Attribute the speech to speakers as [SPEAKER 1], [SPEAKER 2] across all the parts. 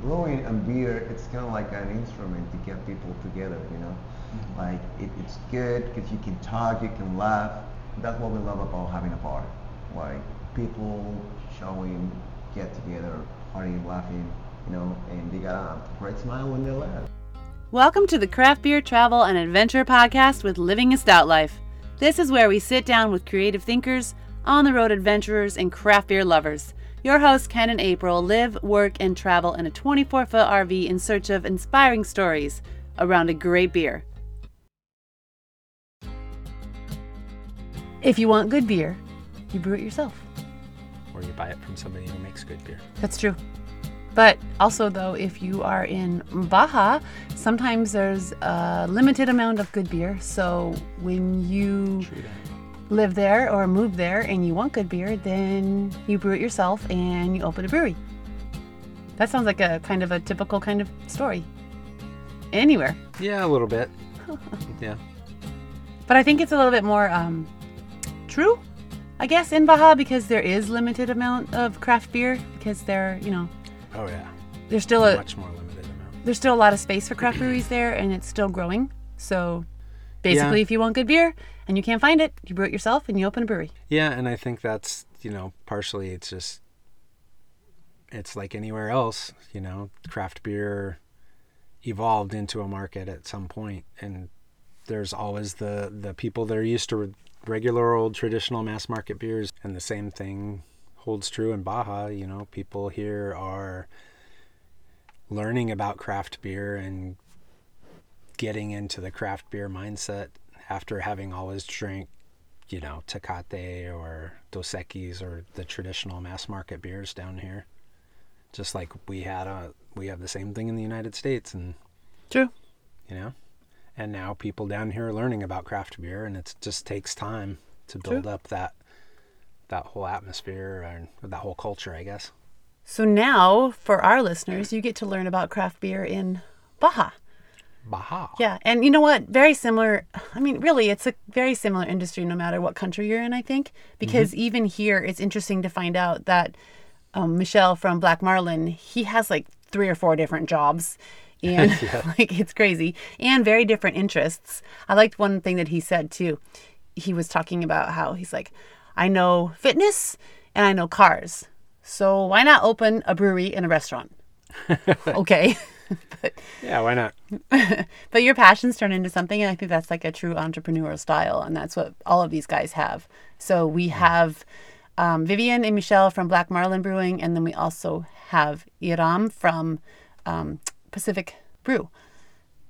[SPEAKER 1] brewing and beer, it's kind of like an instrument to get people together, you know.
[SPEAKER 2] Mm-hmm.
[SPEAKER 1] Like it, it's good because you can talk, you can laugh. That's what we love about having a bar. Like people showing, get together, partying, laughing, you know, and they got a great smile when they laugh.
[SPEAKER 2] Welcome to the Craft Beer Travel and Adventure Podcast with Living a Stout Life. This is where we sit down with creative thinkers, on the road adventurers, and craft beer lovers. Your hosts, Ken and April, live, work, and travel in a 24 foot RV in search of inspiring stories around a great beer. If you want good beer, you brew it yourself.
[SPEAKER 3] or you buy it from somebody who makes good beer.
[SPEAKER 2] That's true. But also, though, if you are in Baja, sometimes there's a limited amount of good beer. So when you. Live there or move there and you want good beer, then you brew it yourself and you open a brewery. That sounds like a kind of a typical kind of story. Anywhere.
[SPEAKER 3] Yeah, a little bit. yeah.
[SPEAKER 2] But I think it's a little bit more um, true, I guess, in Baja because there is limited amount of craft beer because there, you know,
[SPEAKER 3] Oh yeah.
[SPEAKER 2] there's still a
[SPEAKER 3] Much more limited amount.
[SPEAKER 2] there's still a lot of space for craft breweries there and it's still growing. So basically,
[SPEAKER 3] Yeah.
[SPEAKER 2] if you want good beer and you can't find it, you brew it yourself and you open a brewery.
[SPEAKER 3] Yeah, and I think that's you know partially it's just it's like anywhere else. You know, craft beer evolved into a market at some point, and there's always the the people that are used to regular old traditional mass market beers, and the same thing holds true in Baja. You know, people here are learning about craft beer and getting into the craft beer mindset after having always drank, you know, Tecate or Dos Equis or the traditional mass market beers down here. Just like we had a, we have the same thing in the United States, and
[SPEAKER 2] True.
[SPEAKER 3] you know, and now people down here are learning about craft beer, and it just takes time to build up that that whole atmosphere and that whole culture, I guess.
[SPEAKER 2] So now, for our listeners, you get to learn about craft beer in Baja.
[SPEAKER 3] Baja.
[SPEAKER 2] Yeah, and you know what? Very similar. I mean, really, it's a very similar industry no matter what country you're in, I think. Because even here, it's interesting to find out that um, Michel from Black Marlin, he has like three or four different jobs. And like, it's crazy. And very different interests. I liked one thing that he said too. He was talking about how he's like, I know fitness and I know cars. So why not open a brewery and a restaurant? okay. but
[SPEAKER 3] Yeah, why not?
[SPEAKER 2] but your passions turn into something and i think that's like a true entrepreneurial style and that's what all of these guys have. So we have um, vivian and michel from black marlin brewing and then we also have hiram from um, pacific brew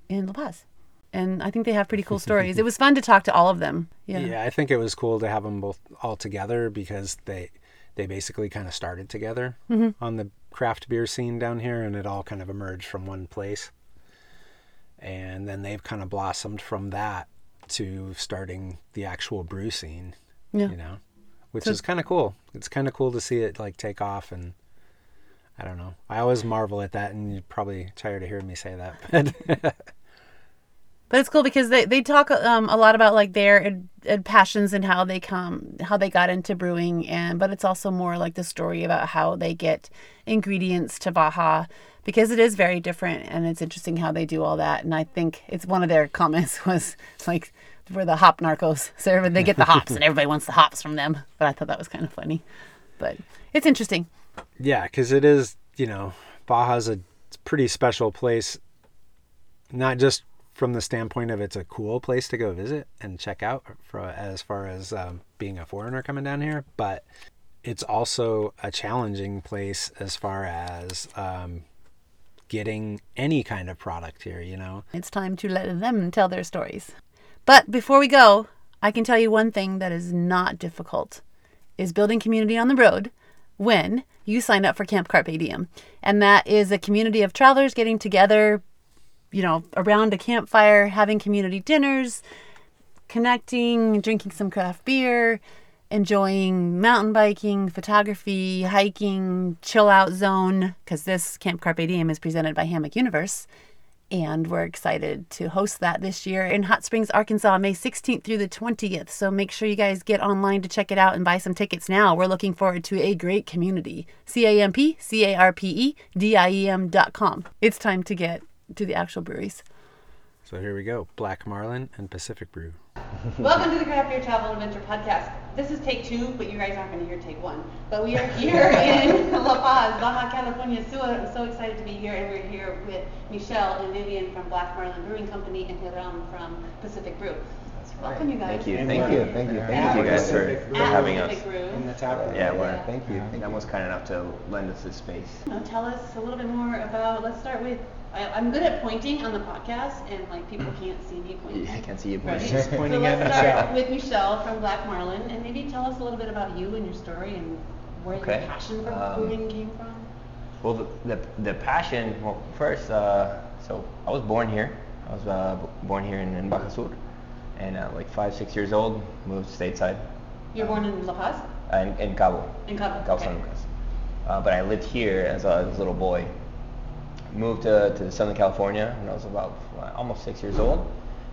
[SPEAKER 2] in la paz. And i think they have pretty cool stories. It was fun to talk to all of them. Yeah,
[SPEAKER 3] Yeah. I think it was cool to have them both all together because they they basically kind of started together on the craft beer scene down here, and it all kind of emerged from one place. And then they've kind of blossomed from that to starting the actual brew scene.
[SPEAKER 2] Yeah.
[SPEAKER 3] You know, which
[SPEAKER 2] So-
[SPEAKER 3] is kind of cool. It's kind of cool to see it like take off and. I don't know. I always marvel at that, and you're probably tired of hearing me say that. But
[SPEAKER 2] But it's cool because they, they talk um, a lot about like their passions and how they come how they got into brewing. And but it's also more like the story about how they get ingredients to Baja because it is very different and it's interesting how they do all that. And I think it's one of their comments was like we're the hop narcos. So they get the hops and everybody wants the hops from them. But I thought that was kind of funny. But it's interesting.
[SPEAKER 3] Yeah, because it is, you know, Baja's a pretty special place, not just from the standpoint of it's a cool place to go visit and check out for as far as um, being a foreigner coming down here, but it's also a challenging place as far as um, getting any kind of product here, you know.
[SPEAKER 2] It's time to let them tell their stories. But before we go, I can tell you one thing that is not difficult is building community on the road when you sign up for Camp Carpe Diem. And that is a community of travelers getting together, you know, around a campfire, having community dinners, connecting, drinking some craft beer, enjoying mountain biking, photography, hiking, chill out zone, because this Camp Carpe Diem is presented by Hammock Universe. And we're excited to host that this year in Hot Springs, Arkansas, May 16th through the 20th. So make sure you guys get online to check it out and buy some tickets now. We're looking forward to a great community. C A M P C A R P E D I E M dot com. It's time to get to the actual breweries.
[SPEAKER 3] So here we go. Black Marlin and Pacific Brew.
[SPEAKER 2] Welcome to the Craft Beer Travel Adventure Podcast. This is take two, but you guys aren't going to hear take one. But we are here in La Paz, Baja California. So uh, I'm so excited to be here, and we're here with Michel and Vivian from Black Marlin Brewing Company and Hiram from Pacific Brew. Welcome, you guys.
[SPEAKER 4] Thank you.
[SPEAKER 1] Thank
[SPEAKER 4] Thank
[SPEAKER 1] you,
[SPEAKER 4] you.
[SPEAKER 1] thank you,
[SPEAKER 4] Thank
[SPEAKER 1] thank
[SPEAKER 4] you
[SPEAKER 1] you.
[SPEAKER 4] guys for,
[SPEAKER 5] Pacific
[SPEAKER 4] for having
[SPEAKER 2] Pacific
[SPEAKER 4] us.
[SPEAKER 2] Brew.
[SPEAKER 5] in the tap room.
[SPEAKER 4] Yeah, we're,
[SPEAKER 2] Yeah.
[SPEAKER 1] Thank you. thank
[SPEAKER 4] that
[SPEAKER 1] you.
[SPEAKER 4] was kind enough to lend us this space.
[SPEAKER 2] You know, tell us a little bit more about. Let's start with. I, I'm good at pointing on the podcast, and like people can't see me pointing.
[SPEAKER 4] I can't see you
[SPEAKER 2] Right.
[SPEAKER 4] pointing.
[SPEAKER 5] Just pointing
[SPEAKER 2] so
[SPEAKER 5] at
[SPEAKER 2] let's start
[SPEAKER 5] Michel.
[SPEAKER 2] with Michel from Black Marlin, and maybe tell us a little bit about you and your story and where
[SPEAKER 4] Okay.
[SPEAKER 2] your passion for
[SPEAKER 4] Um,
[SPEAKER 2] brewing came from.
[SPEAKER 4] Well, the, the, the passion, well, first, uh, so I was born here. I was uh, b- born here in, in Baja Sur. And uh, like five, six years old, moved stateside
[SPEAKER 2] You're born in La Paz,
[SPEAKER 4] uh, in, in Cabo.
[SPEAKER 2] in Cabo.
[SPEAKER 4] Cabo
[SPEAKER 2] okay.
[SPEAKER 4] San Lucas. Uh, but I lived here as a, as a little boy. Moved to, to Southern California when I was about uh, almost six years old,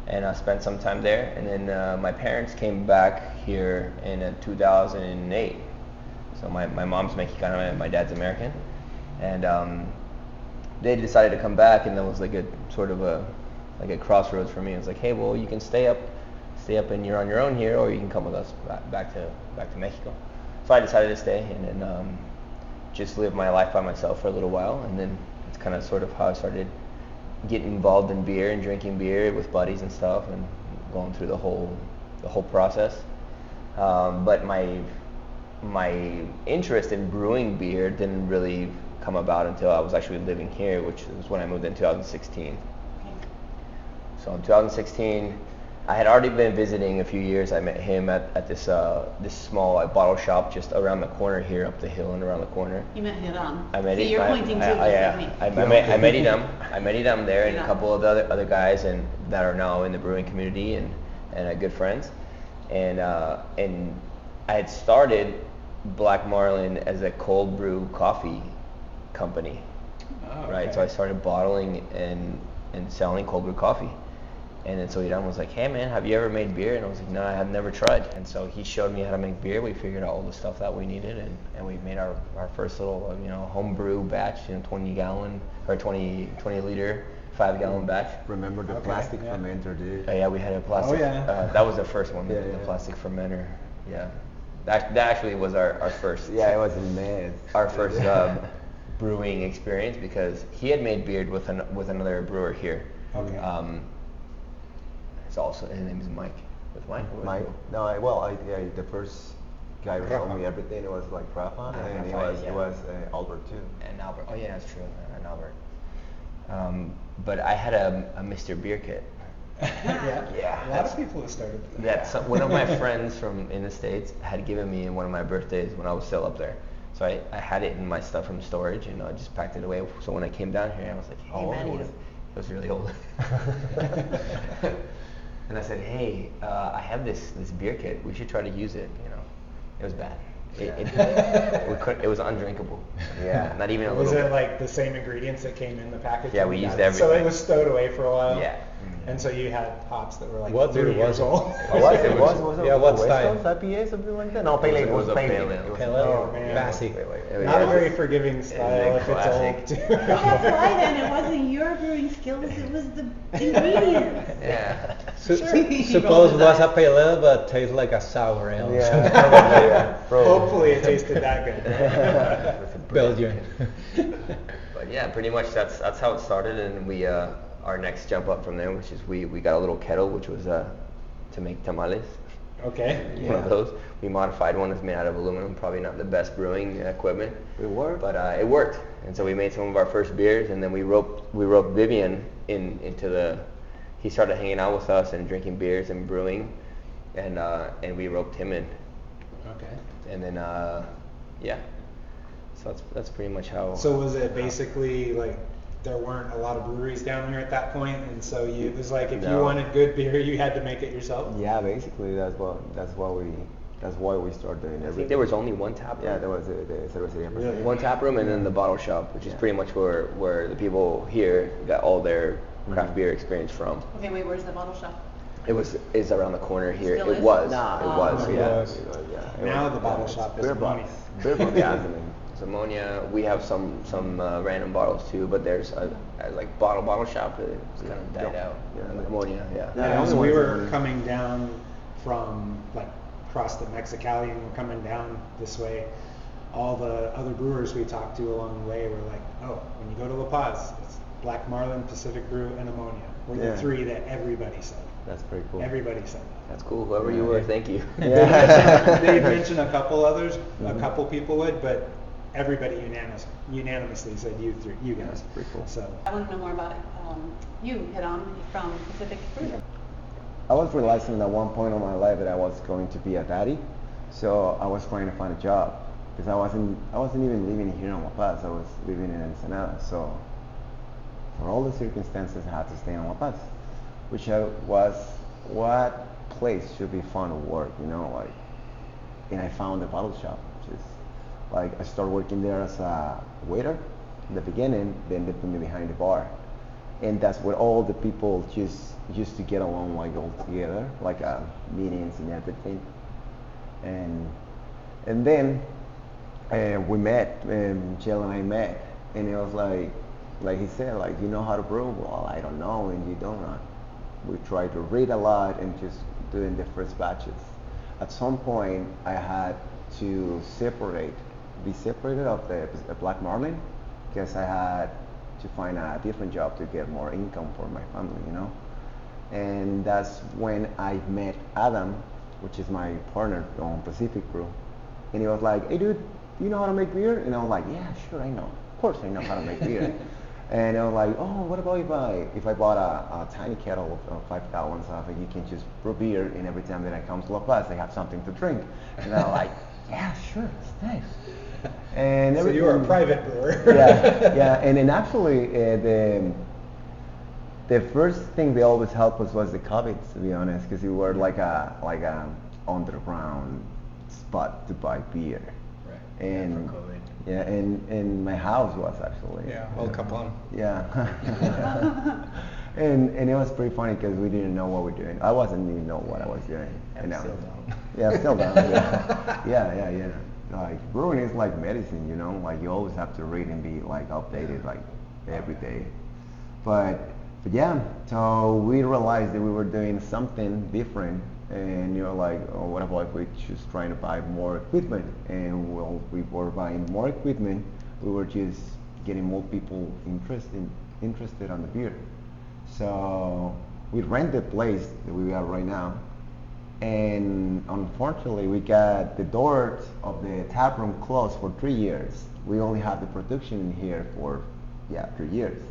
[SPEAKER 4] and I spent some time there. And then uh, my parents came back here in uh, 2008. So my, my mom's Mexicana, my dad's American, and um, they decided to come back, and that was like a sort of a like a crossroads for me. It was like, hey, well, you can stay up, stay up, and you're on your own here, or you can come with us back, back to back to Mexico. So I decided to stay and then um, just live my life by myself for a little while, and then kind of sort of how I started getting involved in beer and drinking beer with buddies and stuff, and going through the whole the whole process. Um, but my my interest in brewing beer didn't really come about until I was actually living here, which was when I moved in 2016.
[SPEAKER 2] Okay.
[SPEAKER 4] So in 2016, I had already been visiting a few years. I met him at, at this uh, this small like, bottle shop just around the corner here, up the hill and around the corner.
[SPEAKER 2] You met Hiram.
[SPEAKER 4] I met
[SPEAKER 2] See,
[SPEAKER 4] it-
[SPEAKER 2] you're
[SPEAKER 4] I-
[SPEAKER 2] pointing
[SPEAKER 4] I,
[SPEAKER 2] too,
[SPEAKER 4] I,
[SPEAKER 2] just
[SPEAKER 4] I,
[SPEAKER 2] like me.
[SPEAKER 4] I, I met, I met Hiram. I met Hiram there and
[SPEAKER 2] Yeah.
[SPEAKER 4] a couple of the other, other guys and that are now in the brewing community and, and uh, good friends. And uh, and I had started Black Marlin as a cold brew coffee company,
[SPEAKER 5] Oh,
[SPEAKER 4] right? So I started bottling and and selling cold brew coffee. And then so Hiram was like, hey man, have you ever made beer? And I was like, no, I have never tried. And so he showed me how to make beer. We figured out all the stuff that we needed and, and we made our, our first little, uh, you know, home brew batch, you know, 20 gallon or 20, 20 liter, five gallon batch.
[SPEAKER 1] Remember the
[SPEAKER 5] Okay,
[SPEAKER 1] plastic
[SPEAKER 5] yeah.
[SPEAKER 1] fermenter, dude?
[SPEAKER 4] Uh, yeah, we had a plastic.
[SPEAKER 5] Oh, yeah.
[SPEAKER 4] Uh, that was the first one,
[SPEAKER 1] Yeah,
[SPEAKER 4] the,
[SPEAKER 1] yeah,
[SPEAKER 4] the plastic fermenter. Yeah. That, that actually was our, our first
[SPEAKER 1] Yeah, it was a mess.
[SPEAKER 4] our first uh, brewing experience because he had made beer with an, with another brewer here.
[SPEAKER 5] Okay.
[SPEAKER 4] Um, it's also his name is Mike. With Mike. or with
[SPEAKER 1] My,
[SPEAKER 4] who?
[SPEAKER 1] no, I, well, I, yeah, the first guy who told me everything it was like Rafa,
[SPEAKER 4] Uh,
[SPEAKER 1] and it
[SPEAKER 4] Rafa,
[SPEAKER 1] was
[SPEAKER 4] yeah.
[SPEAKER 1] it was uh, Albert too.
[SPEAKER 4] And Albert. Oh yeah, that's true. And Albert. Um, but I had a, a Mr. Beer kit.
[SPEAKER 5] yeah.
[SPEAKER 4] Yeah,
[SPEAKER 5] A lot of people have started. with
[SPEAKER 4] that some, one of my friends from in the states had given me in one of my birthdays when I was still up there. So I, I had it in my stuff from storage and I just packed it away. So when I came down here, I was like, hey
[SPEAKER 1] How old
[SPEAKER 4] man, you
[SPEAKER 1] was
[SPEAKER 4] know,
[SPEAKER 1] it?
[SPEAKER 4] it was really old. and I said, hey, uh, I have this this beer kit. We should try to use it. You know, it was bad. It, it, we couldn't, it was undrinkable.
[SPEAKER 1] Yeah.
[SPEAKER 4] Not even a
[SPEAKER 5] Was
[SPEAKER 4] little.
[SPEAKER 5] it
[SPEAKER 4] bit.
[SPEAKER 5] like the same ingredients that came in the package?
[SPEAKER 4] Yeah, we used
[SPEAKER 5] it? So it was stowed away for a while.
[SPEAKER 4] Yeah.
[SPEAKER 5] And so you had hops that were like
[SPEAKER 6] What
[SPEAKER 5] three years
[SPEAKER 6] was it?
[SPEAKER 5] old.
[SPEAKER 1] Oh, what?
[SPEAKER 4] It
[SPEAKER 1] It was,
[SPEAKER 4] was-
[SPEAKER 1] was it
[SPEAKER 6] yeah, what
[SPEAKER 1] West
[SPEAKER 6] style?
[SPEAKER 1] Coast IPA, something like that? No, pale ale.
[SPEAKER 4] It was a
[SPEAKER 1] pale
[SPEAKER 4] pale
[SPEAKER 1] ale.
[SPEAKER 4] ale.
[SPEAKER 1] It was
[SPEAKER 6] Pale ale.
[SPEAKER 5] Oh.
[SPEAKER 6] Classy.
[SPEAKER 1] Wait, wait,
[SPEAKER 4] It was-
[SPEAKER 5] Not a very forgiving style if it's old too.
[SPEAKER 2] That's why then it wasn't your brewing skills; it was the ingredients.
[SPEAKER 4] Yeah.
[SPEAKER 6] Su-
[SPEAKER 2] Sure.
[SPEAKER 6] Suppose it was a pale ale, but tastes like a sour ale.
[SPEAKER 1] Yeah, probably, yeah. Probably.
[SPEAKER 5] Hopefully it tasted that good.
[SPEAKER 6] Belgian.
[SPEAKER 4] But yeah, pretty much that's that's how it started, and we uh, our next jump up from there, which is we we got a little kettle, which was uh, to make tamales.
[SPEAKER 5] okay.
[SPEAKER 4] One of those. We modified one that's made out of aluminum. Probably not the best brewing equipment.
[SPEAKER 1] It worked.
[SPEAKER 4] But uh, it worked, and so we made some of our first beers, and then we roped we roped Vivian in into the. He started hanging out with us and drinking beers and brewing, and uh, and we roped him in,
[SPEAKER 5] Okay.
[SPEAKER 4] and then uh, yeah. So that's that's pretty much how.
[SPEAKER 5] So was it basically like there weren't a lot of breweries down here at that point, and so you, it was like if you wanted good beer, you had to make it yourself?
[SPEAKER 1] Yeah, basically that's what that's what we That's why we started doing
[SPEAKER 4] I think there was only one tap room.
[SPEAKER 1] Yeah, there was the, the cerveceria.
[SPEAKER 5] Really?
[SPEAKER 4] one tap room and then the bottle shop, which is pretty much where where the people here got all their craft
[SPEAKER 1] Mhm.
[SPEAKER 4] beer experience from.
[SPEAKER 2] Okay, wait, where's the bottle shop?
[SPEAKER 4] It was is around the corner here.
[SPEAKER 2] Still
[SPEAKER 4] it
[SPEAKER 2] is?
[SPEAKER 4] was.
[SPEAKER 1] Nah,
[SPEAKER 4] it was.
[SPEAKER 5] it
[SPEAKER 4] yeah.
[SPEAKER 5] was.
[SPEAKER 1] It was, yeah.
[SPEAKER 5] Now
[SPEAKER 1] was-
[SPEAKER 5] the bottle
[SPEAKER 1] yeah,
[SPEAKER 5] shop is
[SPEAKER 1] beer
[SPEAKER 5] ammonia.
[SPEAKER 1] Beer bottles, yeah. I mean,
[SPEAKER 4] It's ammonia. We have some some uh, random bottles too, but there's a, a like bottle bottle shop. It's kind of died
[SPEAKER 1] Yeah.
[SPEAKER 4] out.
[SPEAKER 1] Yeah.
[SPEAKER 4] Ammonia. Yeah.
[SPEAKER 1] Yeah,
[SPEAKER 5] Yeah, so we were
[SPEAKER 1] that
[SPEAKER 5] coming down from like across the Mexicali and we're coming down this way. All the other brewers we talked to along the way were like, oh, when you go to La Paz, it's Black Marlin, Pacific Brew, and Ammonia. We're
[SPEAKER 1] Yeah.
[SPEAKER 5] the three that everybody said.
[SPEAKER 1] That's pretty cool.
[SPEAKER 5] Everybody said
[SPEAKER 4] That's cool. Whoever you were, thank you.
[SPEAKER 5] that.
[SPEAKER 1] Yeah.
[SPEAKER 5] They mentioned a couple others, a
[SPEAKER 1] Mhm.
[SPEAKER 5] couple people would, but everybody unanimous, unanimously said you three, you guys.
[SPEAKER 1] That's pretty cool.
[SPEAKER 5] So
[SPEAKER 2] I want to know more about um, you, Hiram from Pacific Brew.
[SPEAKER 1] I was realizing at one point in my life that I was going to be a daddy, so I was trying to find a job because I wasn't I wasn't even living here in La Paz. I was living in Ensenada, so for all the circumstances, I had to stay in La Paz, which I was what place should be fun to work, you know, like. And I found a bottle shop, which is like I started working there as a waiter in the beginning, then they put me behind the bar and that's where all the people just used to get along like all together, like uh, meetings and everything. And and then uh, we met, um, Jill and I met, and it was like, like he said, like you know how to brew? Well, I don't know, and you don't know. We tried to read a lot and just doing the first batches. At some point, I had to separate, be separated of the, the Black Marlin, because I had to find a different job to get more income for my family, you know. And that's when I met Adam, which is my partner on Pacific Brew. And he was like, hey dude, do you know how to make beer? And I was like, yeah, sure, I know. Of course I know how to make beer. and I was like, oh, what about if I if I bought a, a tiny kettle of, five gallons of it, you can just brew beer, and every time that I come to La Paz, I have something to drink. And I was like, yeah, sure, it's nice. And
[SPEAKER 5] So you were a private brewer.
[SPEAKER 1] yeah, yeah, and then actually uh, the the first thing they always helped us was the COVID, to be honest, because we were like a like a underground spot to buy beer.
[SPEAKER 6] Right.
[SPEAKER 1] And
[SPEAKER 6] Yeah,
[SPEAKER 1] yeah, and and my house was actually.
[SPEAKER 6] Yeah, El Capone.
[SPEAKER 1] Yeah. and and it was pretty funny because we didn't know what we were doing. I wasn't even know what I was doing.
[SPEAKER 6] I'm
[SPEAKER 1] you
[SPEAKER 6] still don't.
[SPEAKER 1] Yeah, still don't. Yeah. yeah, yeah, yeah. Like brewing is like medicine, you know. Like you always have to read and be like updated like every day. But but yeah, so we realized that we were doing something different, and you're like, oh, what about if we just trying to buy more equipment? And while we were buying more equipment, we were just getting more people interested interested on the beer. So we rent the place that we are right now, and unfortunately we got the doors of the tap room closed for three years. We only had the production here for yeah three years.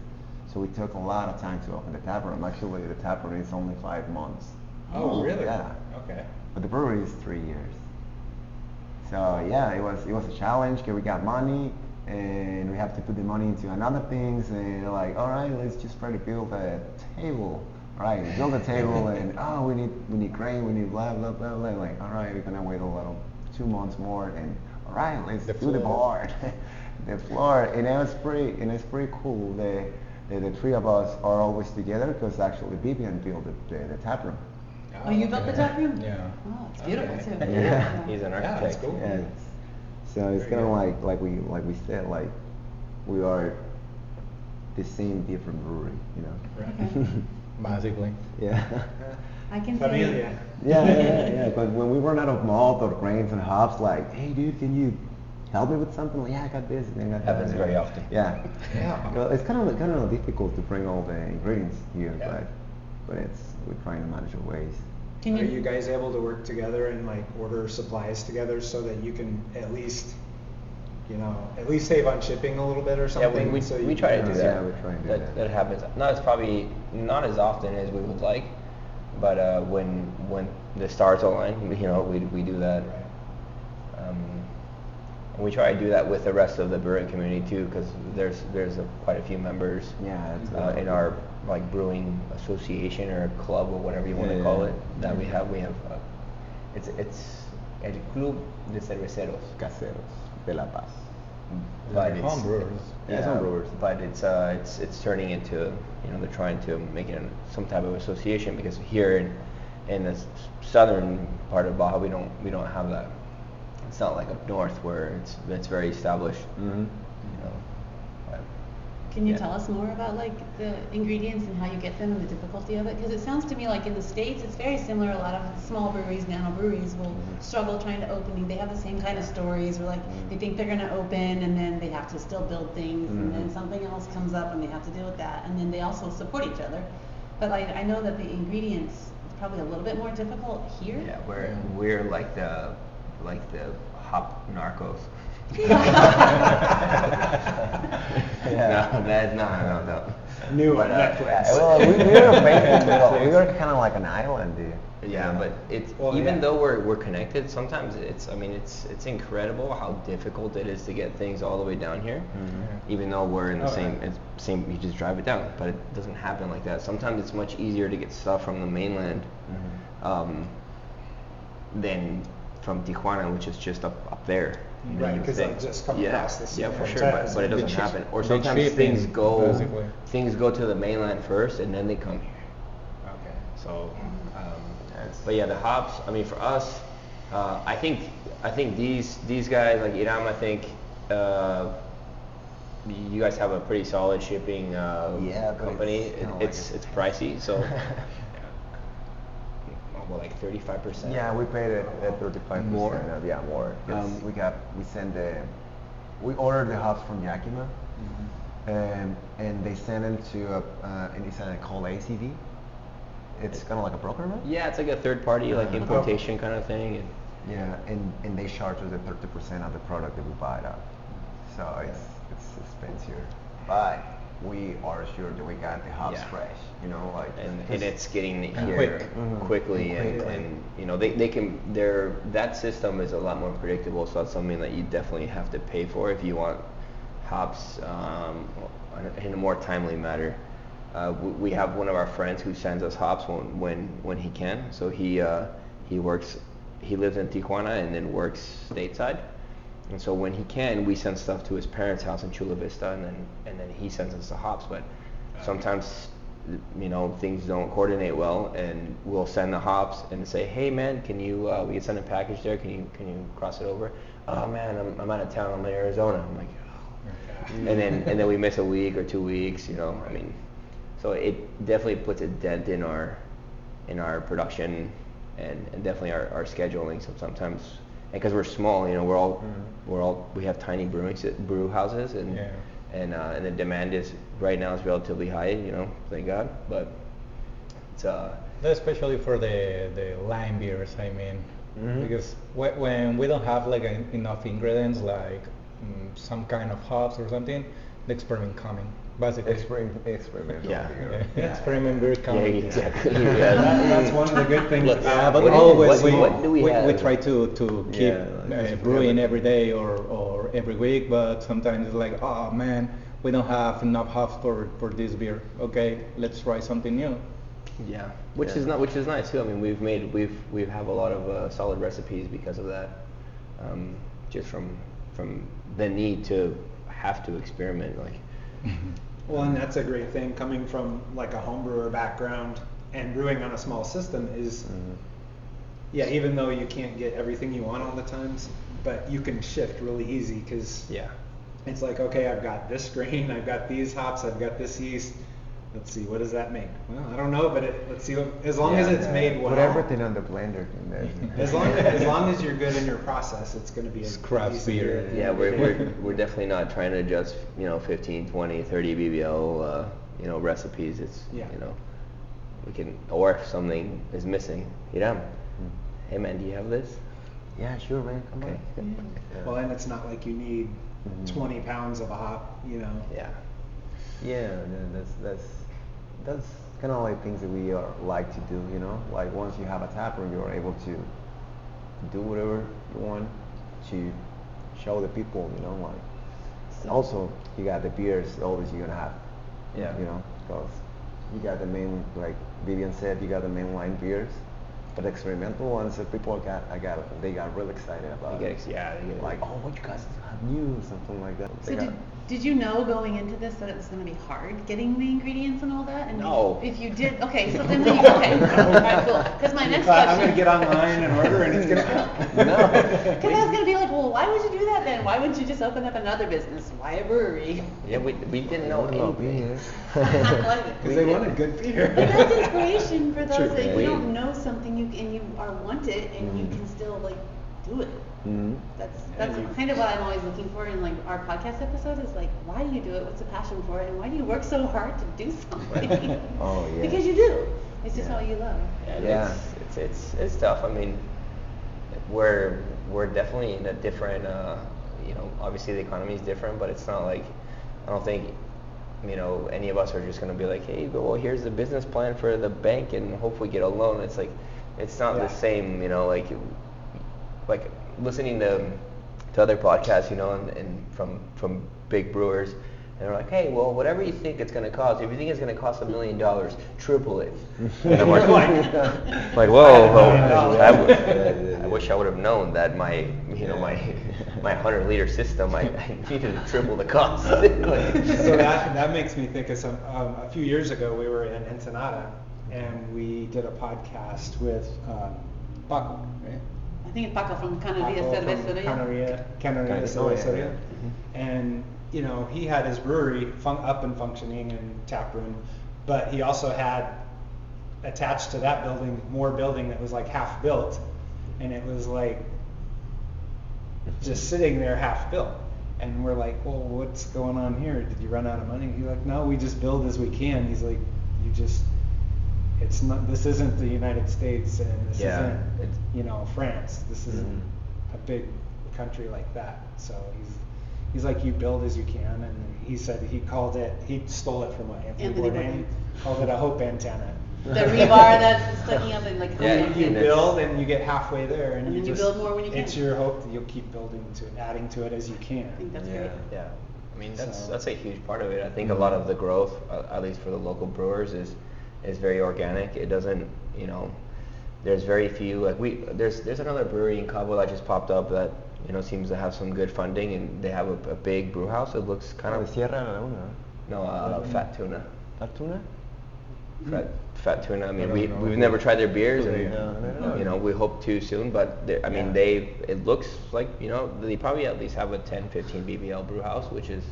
[SPEAKER 1] So we took a lot of time to open the tap room. Actually, the tap room is only five months,
[SPEAKER 5] Oh, really?
[SPEAKER 1] Yeah.
[SPEAKER 5] Okay.
[SPEAKER 1] but the brewery is three years. So yeah, it was it was a challenge because we got money and we have to put the money into another things and like, all right, let's just try to build a table. All right, we build a table and oh, we need we need grain, we need blah blah blah blah. Like all right, we're gonna wait a little two months more and all right, let's
[SPEAKER 6] The
[SPEAKER 1] do the
[SPEAKER 6] floor.
[SPEAKER 1] board, the floor, and it was pretty and it's pretty cool. The the, the three of us are always together because actually Vivian built the, the, the tap room.
[SPEAKER 2] Oh, you built the tap room?
[SPEAKER 6] Yeah.
[SPEAKER 2] Oh, it's beautiful
[SPEAKER 6] Okay.
[SPEAKER 2] too.
[SPEAKER 1] Yeah.
[SPEAKER 4] He's an
[SPEAKER 6] Yeah,
[SPEAKER 4] architect.
[SPEAKER 6] that's cool.
[SPEAKER 1] Yeah. So it's
[SPEAKER 6] Very
[SPEAKER 1] kind of
[SPEAKER 6] good.
[SPEAKER 1] like like we like we said like we are the same different brewery, you know.
[SPEAKER 6] Right. Basically.
[SPEAKER 1] yeah.
[SPEAKER 2] I can
[SPEAKER 5] Familia.
[SPEAKER 1] yeah, yeah, yeah, yeah. But when we run out of malt or grains and hops, like, hey, dude, can you help me with something? Like, yeah, I got this. And I got that.
[SPEAKER 4] Happens very often.
[SPEAKER 1] Yeah.
[SPEAKER 6] Yeah.
[SPEAKER 1] Well, it's kind of kind of difficult to bring all the ingredients here,
[SPEAKER 6] Yeah.
[SPEAKER 1] but but it's we're trying to manage our ways.
[SPEAKER 2] Can you,
[SPEAKER 5] Are
[SPEAKER 2] you,
[SPEAKER 5] you guys able to work together and like order supplies together so that you can at least, you know, at least save on shipping a little bit or
[SPEAKER 4] Yeah,
[SPEAKER 5] something?
[SPEAKER 4] we, we,
[SPEAKER 5] so
[SPEAKER 4] we try to do
[SPEAKER 1] Yeah,
[SPEAKER 4] that.
[SPEAKER 1] we try and do
[SPEAKER 4] that.
[SPEAKER 1] that.
[SPEAKER 4] That happens. Not as probably not as often as we would like, but uh, when when the stars align, you know, we, we do that. Um, and we try to do that with the rest of the brewing community too, because there's there's a, quite a few members
[SPEAKER 1] Yeah,
[SPEAKER 4] uh, in our like brewing association or club or whatever you want
[SPEAKER 1] Yeah,
[SPEAKER 4] to call
[SPEAKER 1] yeah.
[SPEAKER 4] it that we have. We have uh, it's it's El Club de Cerveceros.
[SPEAKER 1] Caseros de La Paz.
[SPEAKER 4] But
[SPEAKER 6] Like
[SPEAKER 4] it's,
[SPEAKER 6] home brewers.
[SPEAKER 1] Yeah, home brewers.
[SPEAKER 4] But it's uh, it's it's turning into you know they're trying to make it some type of association because here in in the southern part of Baja we don't we don't have that. It's not like up north where it's it's very established.
[SPEAKER 1] Mm-hmm.
[SPEAKER 4] You know. But
[SPEAKER 2] Can you
[SPEAKER 4] Yeah.
[SPEAKER 2] tell us more about like the ingredients and how you get them and the difficulty of it? Because it sounds to me like in the states it's very similar. A lot of small breweries, nano breweries, will
[SPEAKER 4] Mhm.
[SPEAKER 2] struggle trying to open. They have the same kind of stories where like they think they're going to open and then they have to still build things and then
[SPEAKER 1] Mhm.
[SPEAKER 2] something else comes up and they have to deal with that and then they also support each other. But like I know that the ingredients is probably a little bit more difficult here.
[SPEAKER 4] yeah, we're we're like the like the hop narcos.
[SPEAKER 1] Yeah.
[SPEAKER 4] No, that no no no.
[SPEAKER 5] New
[SPEAKER 4] But,
[SPEAKER 5] on
[SPEAKER 4] uh,
[SPEAKER 5] Netflix.
[SPEAKER 1] Well, we, we were based middle. We were kind of like an island, dude.
[SPEAKER 4] Yeah, but it's
[SPEAKER 5] Well,
[SPEAKER 4] even
[SPEAKER 5] yeah.
[SPEAKER 4] though we're we're connected, sometimes it's I mean it's it's incredible how difficult it is to get things all the way down here.
[SPEAKER 1] Mhm.
[SPEAKER 4] Even though we're in the
[SPEAKER 5] Oh,
[SPEAKER 4] same
[SPEAKER 5] yeah.
[SPEAKER 4] it's same you just drive it down, but it doesn't happen like that. Sometimes it's much easier to get stuff from the mainland
[SPEAKER 1] Mhm.
[SPEAKER 4] um, than from Tijuana, which is just up up there. You
[SPEAKER 5] Right,
[SPEAKER 4] because
[SPEAKER 5] they'll just come
[SPEAKER 4] yeah,
[SPEAKER 5] across the sea
[SPEAKER 4] Yeah, for sure, but, but it doesn't happen. Or sometimes things go
[SPEAKER 6] basically.
[SPEAKER 4] things go to the mainland first, and then they come here.
[SPEAKER 5] Okay.
[SPEAKER 4] So, um, but yeah, the hops. I mean, for us, uh, I think I think these these guys like Hiram. I think uh, you guys have a pretty solid shipping uh,
[SPEAKER 1] Yeah,
[SPEAKER 4] company.
[SPEAKER 1] it's
[SPEAKER 4] It-
[SPEAKER 1] kinda like
[SPEAKER 4] it's
[SPEAKER 1] it.
[SPEAKER 4] it's pricey, so well, like thirty five percent.
[SPEAKER 1] Yeah, we paid it at 35%.
[SPEAKER 4] More?
[SPEAKER 1] percent. Yeah, more.
[SPEAKER 4] Um,
[SPEAKER 1] we got we send the we ordered the house from Yakima,
[SPEAKER 4] Mm-hmm.
[SPEAKER 1] um, and they send them to a uh, and it's uh, called ACV. It's kind of like a broker, right?
[SPEAKER 4] Yeah, it's like a third party like
[SPEAKER 1] Uh-huh.
[SPEAKER 4] importation kind of thing. And
[SPEAKER 1] Yeah, and, and they charge us the 30% of the product that we buy it up. So it's it's expensive. But we are sure that we got the hops
[SPEAKER 4] Yeah.
[SPEAKER 1] fresh, you know, like
[SPEAKER 4] and, and it's getting here
[SPEAKER 6] quick.
[SPEAKER 1] Mhm.
[SPEAKER 4] quickly and, and you know they, they can their that system is a lot more predictable so that's something that you definitely have to pay for if you want hops um, in a more timely manner uh, we, we have one of our friends who sends us hops when when, when he can so he uh, he works he lives in Tijuana and then works stateside and so when he can, we send stuff to his parents' house in Chula Vista, and then and then he sends us the hops. But sometimes, you know, things don't coordinate well, and we'll send the hops and say, hey man, can you uh, we can send a package there? Can you can you cross it over? Oh man, I'm, I'm out of town. I'm in Arizona. I'm like, oh. and then and then we miss a week or two weeks. You know, I mean, so it definitely puts a dent in our in our production and, and definitely our, our scheduling. So sometimes, because we're small, you know, we're all
[SPEAKER 1] Mhm.
[SPEAKER 4] we're all we have tiny brewing brew houses, and
[SPEAKER 6] Yeah.
[SPEAKER 4] and uh, and the demand is right now is relatively high. You know, thank God. But it's uh
[SPEAKER 6] Especially for the the lime beers, I mean,
[SPEAKER 1] Mhm.
[SPEAKER 6] because whe- when we don't have like en- enough ingredients, like mm, some kind of hops or something, the experiment coming, basically.
[SPEAKER 1] Experiment, experimental
[SPEAKER 4] Yeah.
[SPEAKER 1] beer.
[SPEAKER 6] Yeah, experiment beer
[SPEAKER 4] yeah,
[SPEAKER 6] coming.
[SPEAKER 4] exactly.
[SPEAKER 5] That- that's one of the good things
[SPEAKER 4] Look,
[SPEAKER 6] Yeah, but
[SPEAKER 4] What
[SPEAKER 6] always
[SPEAKER 4] what-
[SPEAKER 6] we,
[SPEAKER 4] what do we
[SPEAKER 6] we,
[SPEAKER 4] have?
[SPEAKER 6] try to, to keep
[SPEAKER 1] Yeah, like
[SPEAKER 6] uh, brewing every day or, or every week, but sometimes it's like, oh man, we don't have enough hops for, for this beer. Okay, let's try something new.
[SPEAKER 4] Yeah, which
[SPEAKER 1] Yeah.
[SPEAKER 4] is not which is nice too. I mean, we've made we've we have a lot of uh, solid recipes because of that. Um, just from from the need to have to experiment. Like,
[SPEAKER 5] Well, and that's a great thing coming from like a home brewer background and brewing on a small system is,
[SPEAKER 1] Mhm.
[SPEAKER 5] yeah, even though you can't get everything you want all the times, but you can shift really easy because
[SPEAKER 4] yeah,
[SPEAKER 5] it's like, okay, I've got this grain, I've got these hops, I've got this yeast. Let's see, what does that make? Well, I don't know, but it, let's see. What, as long as it's
[SPEAKER 1] Yeah,
[SPEAKER 5] made well,
[SPEAKER 1] Put everything on the blender. And then
[SPEAKER 5] as long as long as you're good in your process, it's going to be a
[SPEAKER 6] It's craft beer.
[SPEAKER 4] yeah. We're, we're we're definitely not trying to adjust you know 15, 20, 30 BBL uh, you know recipes. It's
[SPEAKER 5] Yeah.
[SPEAKER 4] you know we can or if something is missing, Hiram, hey man, do you have this?
[SPEAKER 1] yeah, sure, man. Come
[SPEAKER 4] Okay.
[SPEAKER 1] on.
[SPEAKER 5] Well, and it's not like you need
[SPEAKER 1] Mhm.
[SPEAKER 5] 20 pounds of a hop, you know.
[SPEAKER 4] Yeah.
[SPEAKER 1] Yeah, no, that's that's that's kind of like things that we are like to do, you know. Like once you have a tap room, you're able to do whatever you want to show the people, you know. Like and also you got the beers, always you're gonna have,
[SPEAKER 4] Yeah.
[SPEAKER 1] you know, because you got the main, like Vivian said, you got the main line beers, But the experimental ones, that people got, I got, they got really excited about
[SPEAKER 4] They
[SPEAKER 1] it.
[SPEAKER 4] get ex- yeah, they get-
[SPEAKER 1] like, oh, what you guys have new, something like that.
[SPEAKER 2] So
[SPEAKER 1] They
[SPEAKER 2] did,
[SPEAKER 1] got-
[SPEAKER 2] did you know going into this that it was going to be hard getting the ingredients and all that? And
[SPEAKER 4] No.
[SPEAKER 2] If you did, okay, so then you, okay, all right, cool. Because my next question.
[SPEAKER 5] I'm gonna get online and order and it's gonna come.
[SPEAKER 2] Because I was going to be like, well, why would you do that then? Why wouldn't you just open up another business? Why a brewery?
[SPEAKER 4] Yeah, we, we didn't know
[SPEAKER 1] I don't
[SPEAKER 4] anything.
[SPEAKER 1] beer.
[SPEAKER 5] Because they wanted good beer.
[SPEAKER 2] But that's inspiration for those
[SPEAKER 5] True.
[SPEAKER 2] that
[SPEAKER 4] We-
[SPEAKER 2] you don't know something you and you are want it and you
[SPEAKER 1] Mhm.
[SPEAKER 2] can still like do it.
[SPEAKER 1] Mhm.
[SPEAKER 2] That's that's
[SPEAKER 5] you-
[SPEAKER 2] kind of what I'm always looking for in like our podcast episodes is like why do you do it? What's the passion for it? And why do you work so hard to do something?
[SPEAKER 1] Oh, yeah.
[SPEAKER 2] Because you do. It's just
[SPEAKER 1] Yeah.
[SPEAKER 2] all you love.
[SPEAKER 4] And
[SPEAKER 1] Yeah.
[SPEAKER 4] It's, it's it's it's tough. I mean, we're we're definitely in a different. Uh, you know, obviously the economy is different, but it's not like I don't think you know any of us are just going to be like, hey, well, here's the business plan for the bank, and hopefully get a loan. It's like it's not
[SPEAKER 5] Yeah.
[SPEAKER 4] the same. You know, like like listening to to other podcasts, you know, and, and from from big brewers, and they're like, hey, well, whatever you think it's going to cost, if you think it's going to cost a million dollars, triple it. And I'm like, like whoa, well, I, w- I wish I would have known that my you know my my 100 liter system, I, I needed to triple the cost.
[SPEAKER 5] So that that makes me think of some. Um, a few years ago, we were in Ensenada, and we did a podcast with um, Paco, right?
[SPEAKER 2] I think it's Paco from Canaria
[SPEAKER 5] Paco from
[SPEAKER 2] Cerveceria.
[SPEAKER 5] Canaria, Canaria
[SPEAKER 1] Can- oh, yeah,
[SPEAKER 5] Cerveceria.
[SPEAKER 1] yeah. Mm-hmm.
[SPEAKER 5] And you know, he had his brewery fun- up and functioning and tap room, but he also had attached to that building more building that was like half built, and it was like just sitting there half built. And we're like, well, what's going on here? Did you run out of money? He's like, no, we just build as we can. He's like, you just, it's not, this isn't the United States and this
[SPEAKER 4] Yeah,
[SPEAKER 5] isn't,
[SPEAKER 4] it's-
[SPEAKER 5] you know, France. This isn't
[SPEAKER 1] Mhm.
[SPEAKER 5] a big country like that. So he's, he's like, you build as you can. And he said he called it, he stole it from what, Anthony,
[SPEAKER 2] Anthony
[SPEAKER 5] Bourdain,
[SPEAKER 2] Bourdain.
[SPEAKER 5] called it a hope antenna.
[SPEAKER 2] The rebar that's sticking up and like
[SPEAKER 4] Yeah,
[SPEAKER 2] holding
[SPEAKER 5] You
[SPEAKER 4] and
[SPEAKER 5] build and you get halfway there, and,
[SPEAKER 2] And
[SPEAKER 5] you
[SPEAKER 2] then you
[SPEAKER 5] just,
[SPEAKER 2] build more when you
[SPEAKER 5] get
[SPEAKER 2] It's
[SPEAKER 5] your hope that you'll keep building to it, adding to it as you can.
[SPEAKER 2] I think that's
[SPEAKER 1] Yeah.
[SPEAKER 2] great.
[SPEAKER 4] Yeah, I mean that's
[SPEAKER 5] So-
[SPEAKER 4] that's a huge part of it. I think a lot of the growth, uh, at least for the local brewers, is is very organic. It doesn't, you know, there's very few like we there's there's another brewery in Cabo that just popped up that you know seems to have some good funding and they have a, a big brew house. It looks kind
[SPEAKER 1] Oh,
[SPEAKER 4] of
[SPEAKER 1] the Sierra Laguna.
[SPEAKER 4] no uh, Fat Tuna.
[SPEAKER 1] That tuna?
[SPEAKER 4] Fat, fat tuna. I mean,
[SPEAKER 3] don't
[SPEAKER 4] we
[SPEAKER 3] know.
[SPEAKER 4] we've never tried their beers, and
[SPEAKER 1] no.
[SPEAKER 4] you know we hope to soon. But I mean,
[SPEAKER 5] Yeah.
[SPEAKER 4] they it looks like you know they probably at least have a 10, 15 BBL brew house, which is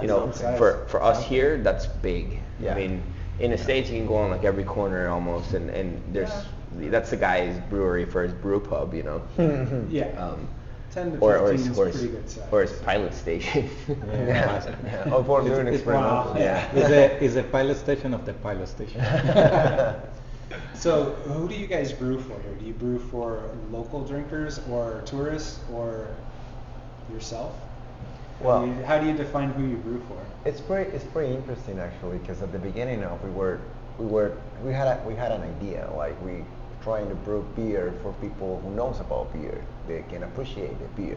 [SPEAKER 4] you
[SPEAKER 5] That's
[SPEAKER 4] know for for us here that's big.
[SPEAKER 1] Yeah.
[SPEAKER 4] I mean, in the states you can go on like every corner almost, and and there's that's the guy's brewery for his brew pub, you know.
[SPEAKER 5] Yeah.
[SPEAKER 4] Um,
[SPEAKER 5] 10 to
[SPEAKER 4] or, or his,
[SPEAKER 5] is
[SPEAKER 4] or his,
[SPEAKER 5] good size.
[SPEAKER 4] or his pilot station.
[SPEAKER 1] Yeah. yeah. Oh, for doing
[SPEAKER 6] It's-
[SPEAKER 1] experimental.
[SPEAKER 5] Yeah.
[SPEAKER 6] It's the, it's the pilot station of the pilot station.
[SPEAKER 5] So, who do you guys brew for here? Do you brew for local drinkers or tourists or yourself?
[SPEAKER 1] Well-
[SPEAKER 5] how do you define who you brew for?
[SPEAKER 1] It's pretty it's pretty interesting actually because at the beginning of we were we were we had a, we had an idea like we trying to brew beer for people who knows about beer they can appreciate the beer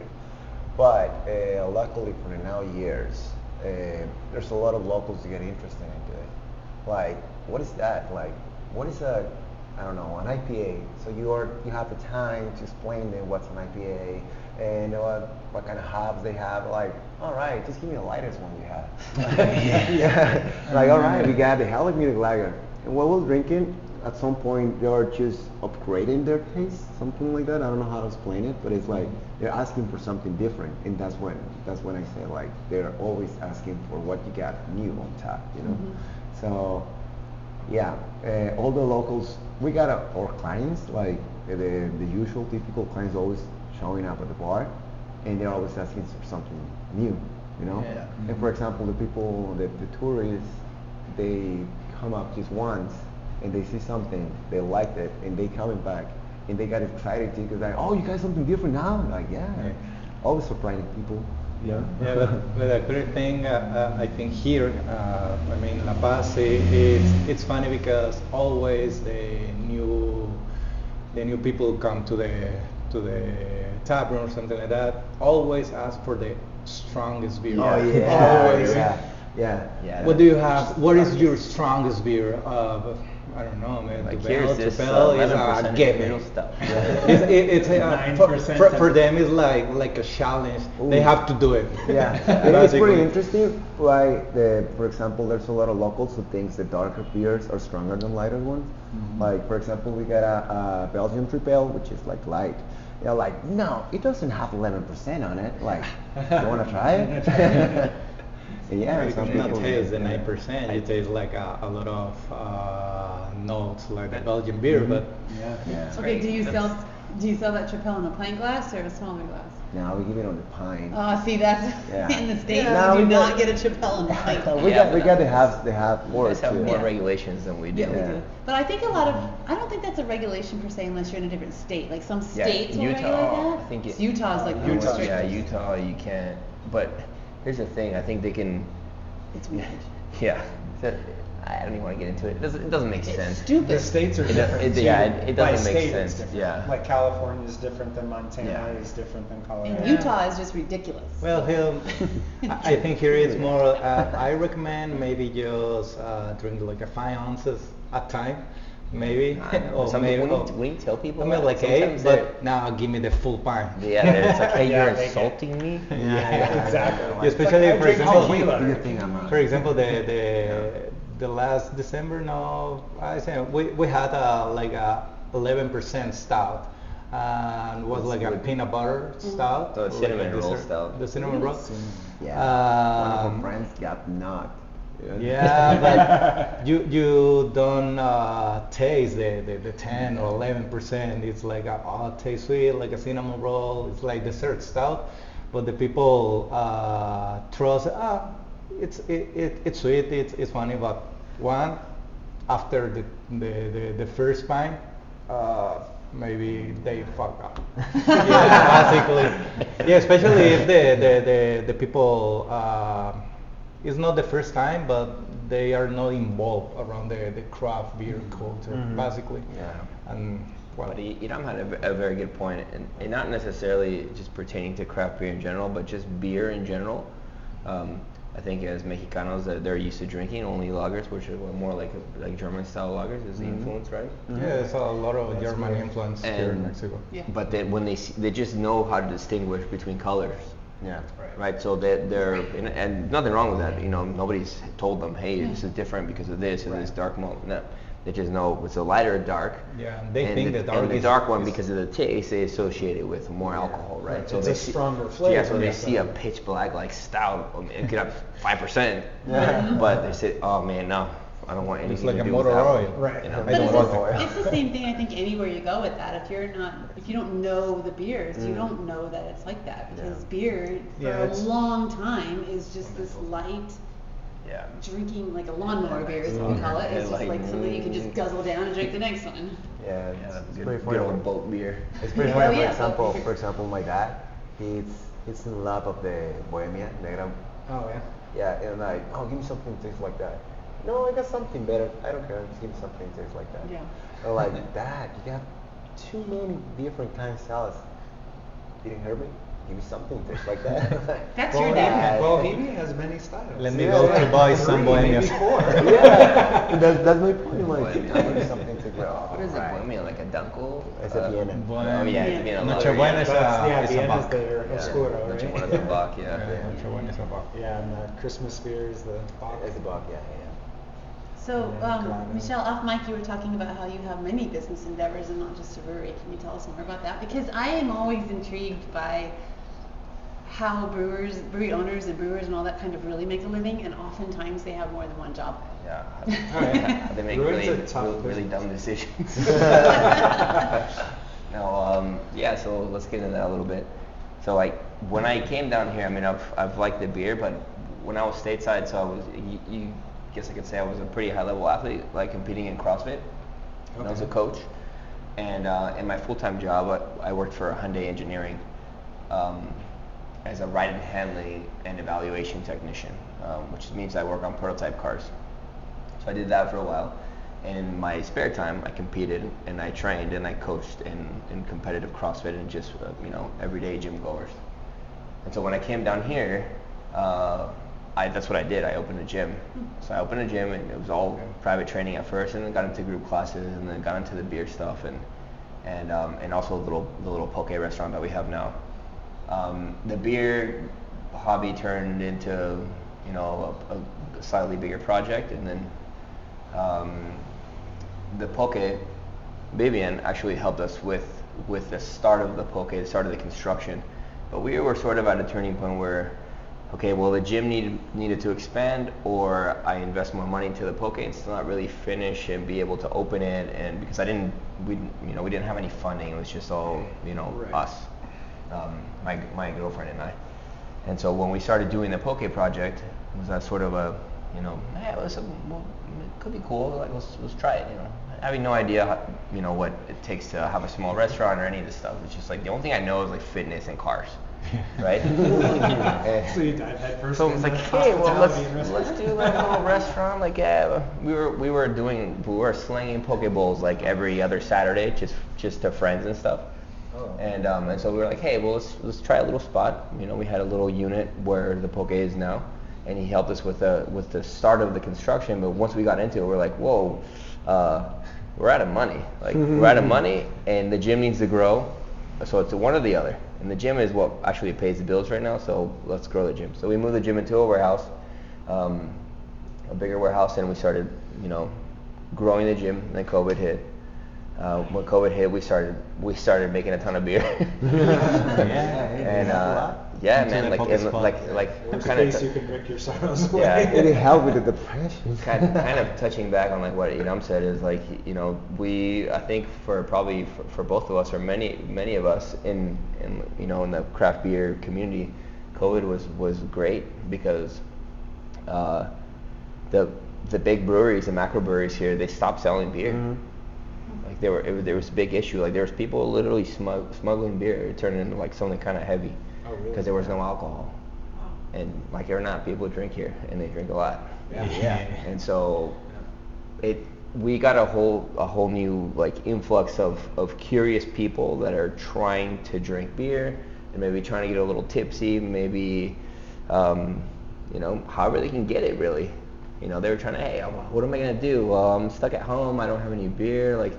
[SPEAKER 1] but uh, luckily for the now years uh, there's a lot of locals who get interested into it like what is that like what is a I don't know, an IPA. So you are you have the time to explain them what's an IPA and what what kind of hops they have. Like, all right, just give me the lightest one you have. yeah. Like, all right, we mm-hmm. got the Helles Lager. And what we're drinking, at some point they are just upgrading their taste, something like that. I don't know how to explain it, but it's like mm-hmm. they're asking for something different, and that's when that's when I say like they're always asking for what you got new on tap, you know. Mm-hmm. So yeah, uh, all the locals, we got our clients, like the, the usual typical clients always showing up at the bar and they're always asking for something new, you know?
[SPEAKER 4] Yeah.
[SPEAKER 1] And for example, the people, the, the tourists, they come up just once and they see something, they like it and they coming back and they got excited too because like, oh, you got something different now? Like, yeah.
[SPEAKER 6] Yeah.
[SPEAKER 1] Always surprising people. Yeah.
[SPEAKER 6] Yeah, but, but the great thing uh, uh, I think here, uh, I mean La Paz, i- it's it's funny because always the new the new people come to the to the room or something like that. Always ask for the strongest beer.
[SPEAKER 1] Oh yeah.
[SPEAKER 6] Always.
[SPEAKER 1] Yeah. Yeah.
[SPEAKER 4] Yeah.
[SPEAKER 6] What do you have? What is your strongest beer? Uh, I don't know, man.
[SPEAKER 4] Like
[SPEAKER 6] Tupelo,
[SPEAKER 4] here's this
[SPEAKER 6] Tupelo
[SPEAKER 4] uh,
[SPEAKER 6] is a gimme.
[SPEAKER 4] imperial
[SPEAKER 6] it's, it, it's uh, for,
[SPEAKER 5] 9%
[SPEAKER 6] for, for them it's like like a challenge. They have to do it.
[SPEAKER 1] Yeah, it is pretty interesting. Why, the, for example, there's a lot of locals who thinks the darker beers are stronger than lighter ones. Like, for example, we got a, a Belgian triple, which is like light. They're like, no, it doesn't have 11% on it. Like, you want to try it? yeah,
[SPEAKER 6] You
[SPEAKER 1] some
[SPEAKER 6] can
[SPEAKER 1] people.
[SPEAKER 6] taste the nine percent. You taste like a, a lot of uh, notes like the Belgian beer, but
[SPEAKER 5] Yeah.
[SPEAKER 1] Yeah.
[SPEAKER 2] Okay, do you
[SPEAKER 4] That's-
[SPEAKER 2] sell do you sell that Tripel in a pint glass or a smaller glass?
[SPEAKER 1] Now we give it on the pine.
[SPEAKER 2] Oh, see that's
[SPEAKER 1] Yeah.
[SPEAKER 2] in the states
[SPEAKER 1] Yeah.
[SPEAKER 2] you do
[SPEAKER 1] No,
[SPEAKER 2] not
[SPEAKER 1] got-
[SPEAKER 2] get a Tripel in a pint glass.
[SPEAKER 1] we
[SPEAKER 4] Yeah,
[SPEAKER 1] got we
[SPEAKER 4] but
[SPEAKER 1] got the
[SPEAKER 4] that's-
[SPEAKER 1] half the half
[SPEAKER 4] You
[SPEAKER 1] more
[SPEAKER 4] guys have
[SPEAKER 1] too.
[SPEAKER 4] more
[SPEAKER 2] Yeah.
[SPEAKER 4] regulations than we do.
[SPEAKER 2] Yeah, we do. But I think a lot of I don't think that's a regulation per se unless you're in a different state. Like some
[SPEAKER 4] Yeah,
[SPEAKER 2] states will
[SPEAKER 4] Utah,
[SPEAKER 2] regulate that.
[SPEAKER 4] I think it-
[SPEAKER 2] Utah's like the
[SPEAKER 5] Utah,
[SPEAKER 2] most
[SPEAKER 4] Yeah,
[SPEAKER 2] strict.
[SPEAKER 4] Utah, you can't. But here's the thing. I think they can.
[SPEAKER 2] It's weird.
[SPEAKER 4] Yeah. that- I don't even want to get into it. It doesn't, it doesn't make
[SPEAKER 2] It's
[SPEAKER 4] sense.
[SPEAKER 2] stupid.
[SPEAKER 5] The states are
[SPEAKER 4] It-
[SPEAKER 5] different.
[SPEAKER 4] it-
[SPEAKER 5] too.
[SPEAKER 4] yeah, it- it
[SPEAKER 5] By
[SPEAKER 4] doesn't make
[SPEAKER 5] state,
[SPEAKER 4] sense,
[SPEAKER 5] It's different.
[SPEAKER 4] yeah.
[SPEAKER 5] Like California is different than Montana
[SPEAKER 4] Yeah.
[SPEAKER 5] is different than Colorado.
[SPEAKER 2] And Utah is just ridiculous.
[SPEAKER 6] well, here, I I think here it's more. Uh, I recommend maybe just uh, drink like a five ounces at time, maybe. or
[SPEAKER 4] Some
[SPEAKER 6] maybe.
[SPEAKER 4] when, you,
[SPEAKER 6] or-
[SPEAKER 4] when you tell people
[SPEAKER 6] I
[SPEAKER 4] that,
[SPEAKER 6] mean like eight,
[SPEAKER 4] sometimes they're-
[SPEAKER 6] but now give me the full pint.
[SPEAKER 4] yeah, they're- it's like, hey,
[SPEAKER 5] Yeah,
[SPEAKER 4] you're
[SPEAKER 5] they get-
[SPEAKER 4] insulting me.
[SPEAKER 6] Yeah, yeah,
[SPEAKER 5] exactly.
[SPEAKER 6] Yeah, especially
[SPEAKER 5] Like, I
[SPEAKER 6] for
[SPEAKER 5] drink
[SPEAKER 6] example,
[SPEAKER 5] tequila.
[SPEAKER 1] You think I'm a-
[SPEAKER 6] for example, the the the last December, no, I say we we had a like a 11% stout, and was like a peanut butter stout.
[SPEAKER 4] The
[SPEAKER 6] like
[SPEAKER 4] cinnamon roll
[SPEAKER 6] dessert-
[SPEAKER 4] stout.
[SPEAKER 6] The cinnamon roll.
[SPEAKER 1] Yeah. One of
[SPEAKER 6] Um,
[SPEAKER 1] our friends got knocked.
[SPEAKER 6] Yeah, but you you don't uh, taste the, the, the 10 or 11 percent. It's like a, oh, it tastes sweet, like a cinnamon roll. It's like dessert stout, but the people uh, trust. Ah, it's it, it, it's sweet. It's it's funny, but one after the the, the, the first time uh, maybe they fuck up. yeah, basically. Yeah, especially if the the, the, the people. Uh, it's not the first time, but they are not involved around the, the craft beer culture, basically.
[SPEAKER 4] Yeah.
[SPEAKER 6] And well,
[SPEAKER 4] But Hiram had a very good point, and, and not necessarily just pertaining to craft beer in general, but just beer in general. Um, I think as Mexicanos, that they're used to drinking only lagers, which are more like like German style lagers, is the mm-hmm. influence, right?
[SPEAKER 6] yeah, mm-hmm. it's a lot of
[SPEAKER 5] That's
[SPEAKER 6] German
[SPEAKER 5] weird.
[SPEAKER 6] influence here in Mexico.
[SPEAKER 2] Yeah.
[SPEAKER 4] but then when they see, they just know how to distinguish between colors,
[SPEAKER 1] Yeah.
[SPEAKER 4] right? right? So they they're and, and nothing wrong with that. You know, nobody's told them, hey, this is different because of this or this dark malt. No, they just know it's a lighter or dark.
[SPEAKER 6] Yeah, and they
[SPEAKER 4] and
[SPEAKER 6] think
[SPEAKER 4] the,
[SPEAKER 6] the dark
[SPEAKER 4] and the
[SPEAKER 6] is-
[SPEAKER 4] dark one because of the taste they associate it with more alcohol, right?
[SPEAKER 5] Right,
[SPEAKER 4] So
[SPEAKER 5] it's
[SPEAKER 4] they
[SPEAKER 5] a
[SPEAKER 4] see,
[SPEAKER 5] stronger
[SPEAKER 4] Yeah, so they
[SPEAKER 5] yeah.
[SPEAKER 4] see a pitch black like stout, I mean, it could have five percent,
[SPEAKER 1] Yeah.
[SPEAKER 4] but they say, oh man, no, I don't want anything
[SPEAKER 6] It's like
[SPEAKER 4] to
[SPEAKER 6] a
[SPEAKER 4] do
[SPEAKER 6] motor
[SPEAKER 4] with that
[SPEAKER 6] oil.
[SPEAKER 4] one.
[SPEAKER 5] Right.
[SPEAKER 4] You know?
[SPEAKER 6] I
[SPEAKER 2] But it's,
[SPEAKER 6] want
[SPEAKER 2] the- it's the same thing I think anywhere you go with that. If you're not, if you don't know the beers,
[SPEAKER 4] Mm.
[SPEAKER 2] you don't know that it's like that because beer for
[SPEAKER 5] Yeah,
[SPEAKER 2] a long time is just this light
[SPEAKER 4] Yeah.
[SPEAKER 2] drinking, like a lawnmower beer is what we call it. It's just
[SPEAKER 4] like-
[SPEAKER 2] like something you can just guzzle down and drink the next one.
[SPEAKER 1] Yeah,
[SPEAKER 4] Yeah,
[SPEAKER 1] it's,
[SPEAKER 4] that's
[SPEAKER 1] it's
[SPEAKER 4] good,
[SPEAKER 1] pretty
[SPEAKER 4] good
[SPEAKER 1] funny.
[SPEAKER 4] old boat beer.
[SPEAKER 1] It's pretty
[SPEAKER 2] Oh,
[SPEAKER 1] funny. For example, for example, my dad, he's he's in love of the Bohemia Negra.
[SPEAKER 5] Oh yeah.
[SPEAKER 1] Yeah, and like, oh, give me something that tastes like that. No, I got something better. I don't care. Just give me something that tastes like that.
[SPEAKER 2] Yeah.
[SPEAKER 1] Or like, Dad, you got too many different kinds of salads. Didn't hear me. Give me something that tastes like that.
[SPEAKER 2] That's your
[SPEAKER 5] Bohemia,
[SPEAKER 2] dad.
[SPEAKER 5] Bohemia has many styles.
[SPEAKER 6] Let me
[SPEAKER 1] Yeah,
[SPEAKER 6] go
[SPEAKER 1] yeah.
[SPEAKER 6] to buy some
[SPEAKER 5] Three, maybe
[SPEAKER 1] yeah, that's, that's my point. Like, give me something to go.
[SPEAKER 4] What is it, Bohemia? Like a Dunkel?
[SPEAKER 1] It's a Vienna.
[SPEAKER 4] Oh yeah, it's a Vienna
[SPEAKER 6] Noche
[SPEAKER 4] lager,
[SPEAKER 6] Buena
[SPEAKER 4] yeah.
[SPEAKER 6] is a,
[SPEAKER 5] That's, yeah,
[SPEAKER 6] is a
[SPEAKER 5] Vienna's
[SPEAKER 6] Bock.
[SPEAKER 5] their
[SPEAKER 4] Yeah,
[SPEAKER 5] Oscuro,
[SPEAKER 4] Noche
[SPEAKER 5] right?
[SPEAKER 4] Buena's a Bock, yeah.
[SPEAKER 6] Yeah, Noche Buena is a Bock.
[SPEAKER 5] Yeah, and the Christmas beer is the Bock.
[SPEAKER 1] It's a Bock, yeah,
[SPEAKER 2] So, um, Michel, off mic, you were talking about how you have many business endeavors and not just a brewery. Can you tell us more about that? Because I am always intrigued by how brewers, brewery owners, and brewers and all that kind of really make a living, and oftentimes they have more than one job.
[SPEAKER 4] Yeah.
[SPEAKER 5] yeah.
[SPEAKER 4] they make really, really, really dumb decisions. no, um, yeah. So let's get into that a little bit. So like when I came down here, I mean, I've I've liked the beer, but when I was stateside, so I was, you, you guess I could say I was a pretty high level athlete, like competing in CrossFit. When I was a coach, and uh, in my full time job, I, I worked for Hyundai Engineering. Um, as a ride and handling and evaluation technician, um, which means I work on prototype cars. So I did that for a while. And in my spare time, I competed and I trained and I coached in, in competitive CrossFit and just, uh, you know, everyday gym goers. And so when I came down here, uh, I, that's what I did. I opened a gym. So I opened a gym, and it was all private training at first, and then got into group classes, and then got into the beer stuff, and and um, and also the little the little poke restaurant that we have now. Um, the beer hobby turned into you know a, a slightly bigger project, and then um, the poke Vivian actually helped us with with the start of the poke, the start of the construction. But we were sort of at a turning point where, okay, well the gym needed needed to expand, or I invest more money into the poke and still not really finish and be able to open it, and because I didn't, we you know we didn't have any funding, it was just all you know
[SPEAKER 5] Right.
[SPEAKER 4] us, um, my my girlfriend and I. And so when we started doing the poke project, it was that sort of a, you know, hey, listen, well, it could be cool. Like let's let's try it. You know, having no idea, how, you know, what it takes to have a small restaurant or any of this stuff. It's just like the only thing I know is like fitness and cars, right?
[SPEAKER 5] So you dive headfirst
[SPEAKER 4] so it's like, hey, well, let's let's do like a little restaurant. Like, yeah, we were we were doing we were slinging poke bowls like every other Saturday, just just to friends and stuff.
[SPEAKER 1] Oh.
[SPEAKER 4] And um, and so we were like, hey, well, let's let's try a little spot. You know, we had a little unit where the poke is now, and he helped us with the with the start of the construction. But once we got into it, we're like, whoa, uh, we're out of money. Like we're out of money, and the gym needs to grow. So it's one or the other. And the gym is what actually pays the bills right now. So let's grow the gym. So we moved the gym into a warehouse, um, a bigger warehouse, and we started, you know, growing the gym. And then COVID hit. Uh, when COVID hit, we started we started making a ton of beer.
[SPEAKER 1] Yeah,
[SPEAKER 4] and uh, yeah,
[SPEAKER 3] Into
[SPEAKER 4] man, like
[SPEAKER 3] poke
[SPEAKER 4] and,
[SPEAKER 3] spot.
[SPEAKER 4] like like
[SPEAKER 5] Worst
[SPEAKER 4] kind
[SPEAKER 5] case, you
[SPEAKER 4] of
[SPEAKER 5] can drink your sorrows away.
[SPEAKER 4] Yeah.
[SPEAKER 1] It helped with the depression.
[SPEAKER 4] kind kind of touching back on like what Idam said is like you know we I think for probably for, for both of us or many many of us in in you know in the craft beer community, COVID was was great because uh, the the big breweries and macro breweries here they stopped selling beer. Like there were it was, there was a big issue. Like there was people literally smug, smuggling beer, turning into like something kind of heavy
[SPEAKER 5] Oh, really?
[SPEAKER 4] because there was no alcohol. And like it or not, people drink here and they drink a lot.
[SPEAKER 5] Yeah.
[SPEAKER 4] And so it we got a whole a whole new like influx of, of curious people that are trying to drink beer and maybe trying to get a little tipsy, maybe um, you know, however they can get it really. You know, they were trying to, hey, what am I gonna do? Well, I'm stuck at home. I don't have any beer. Like,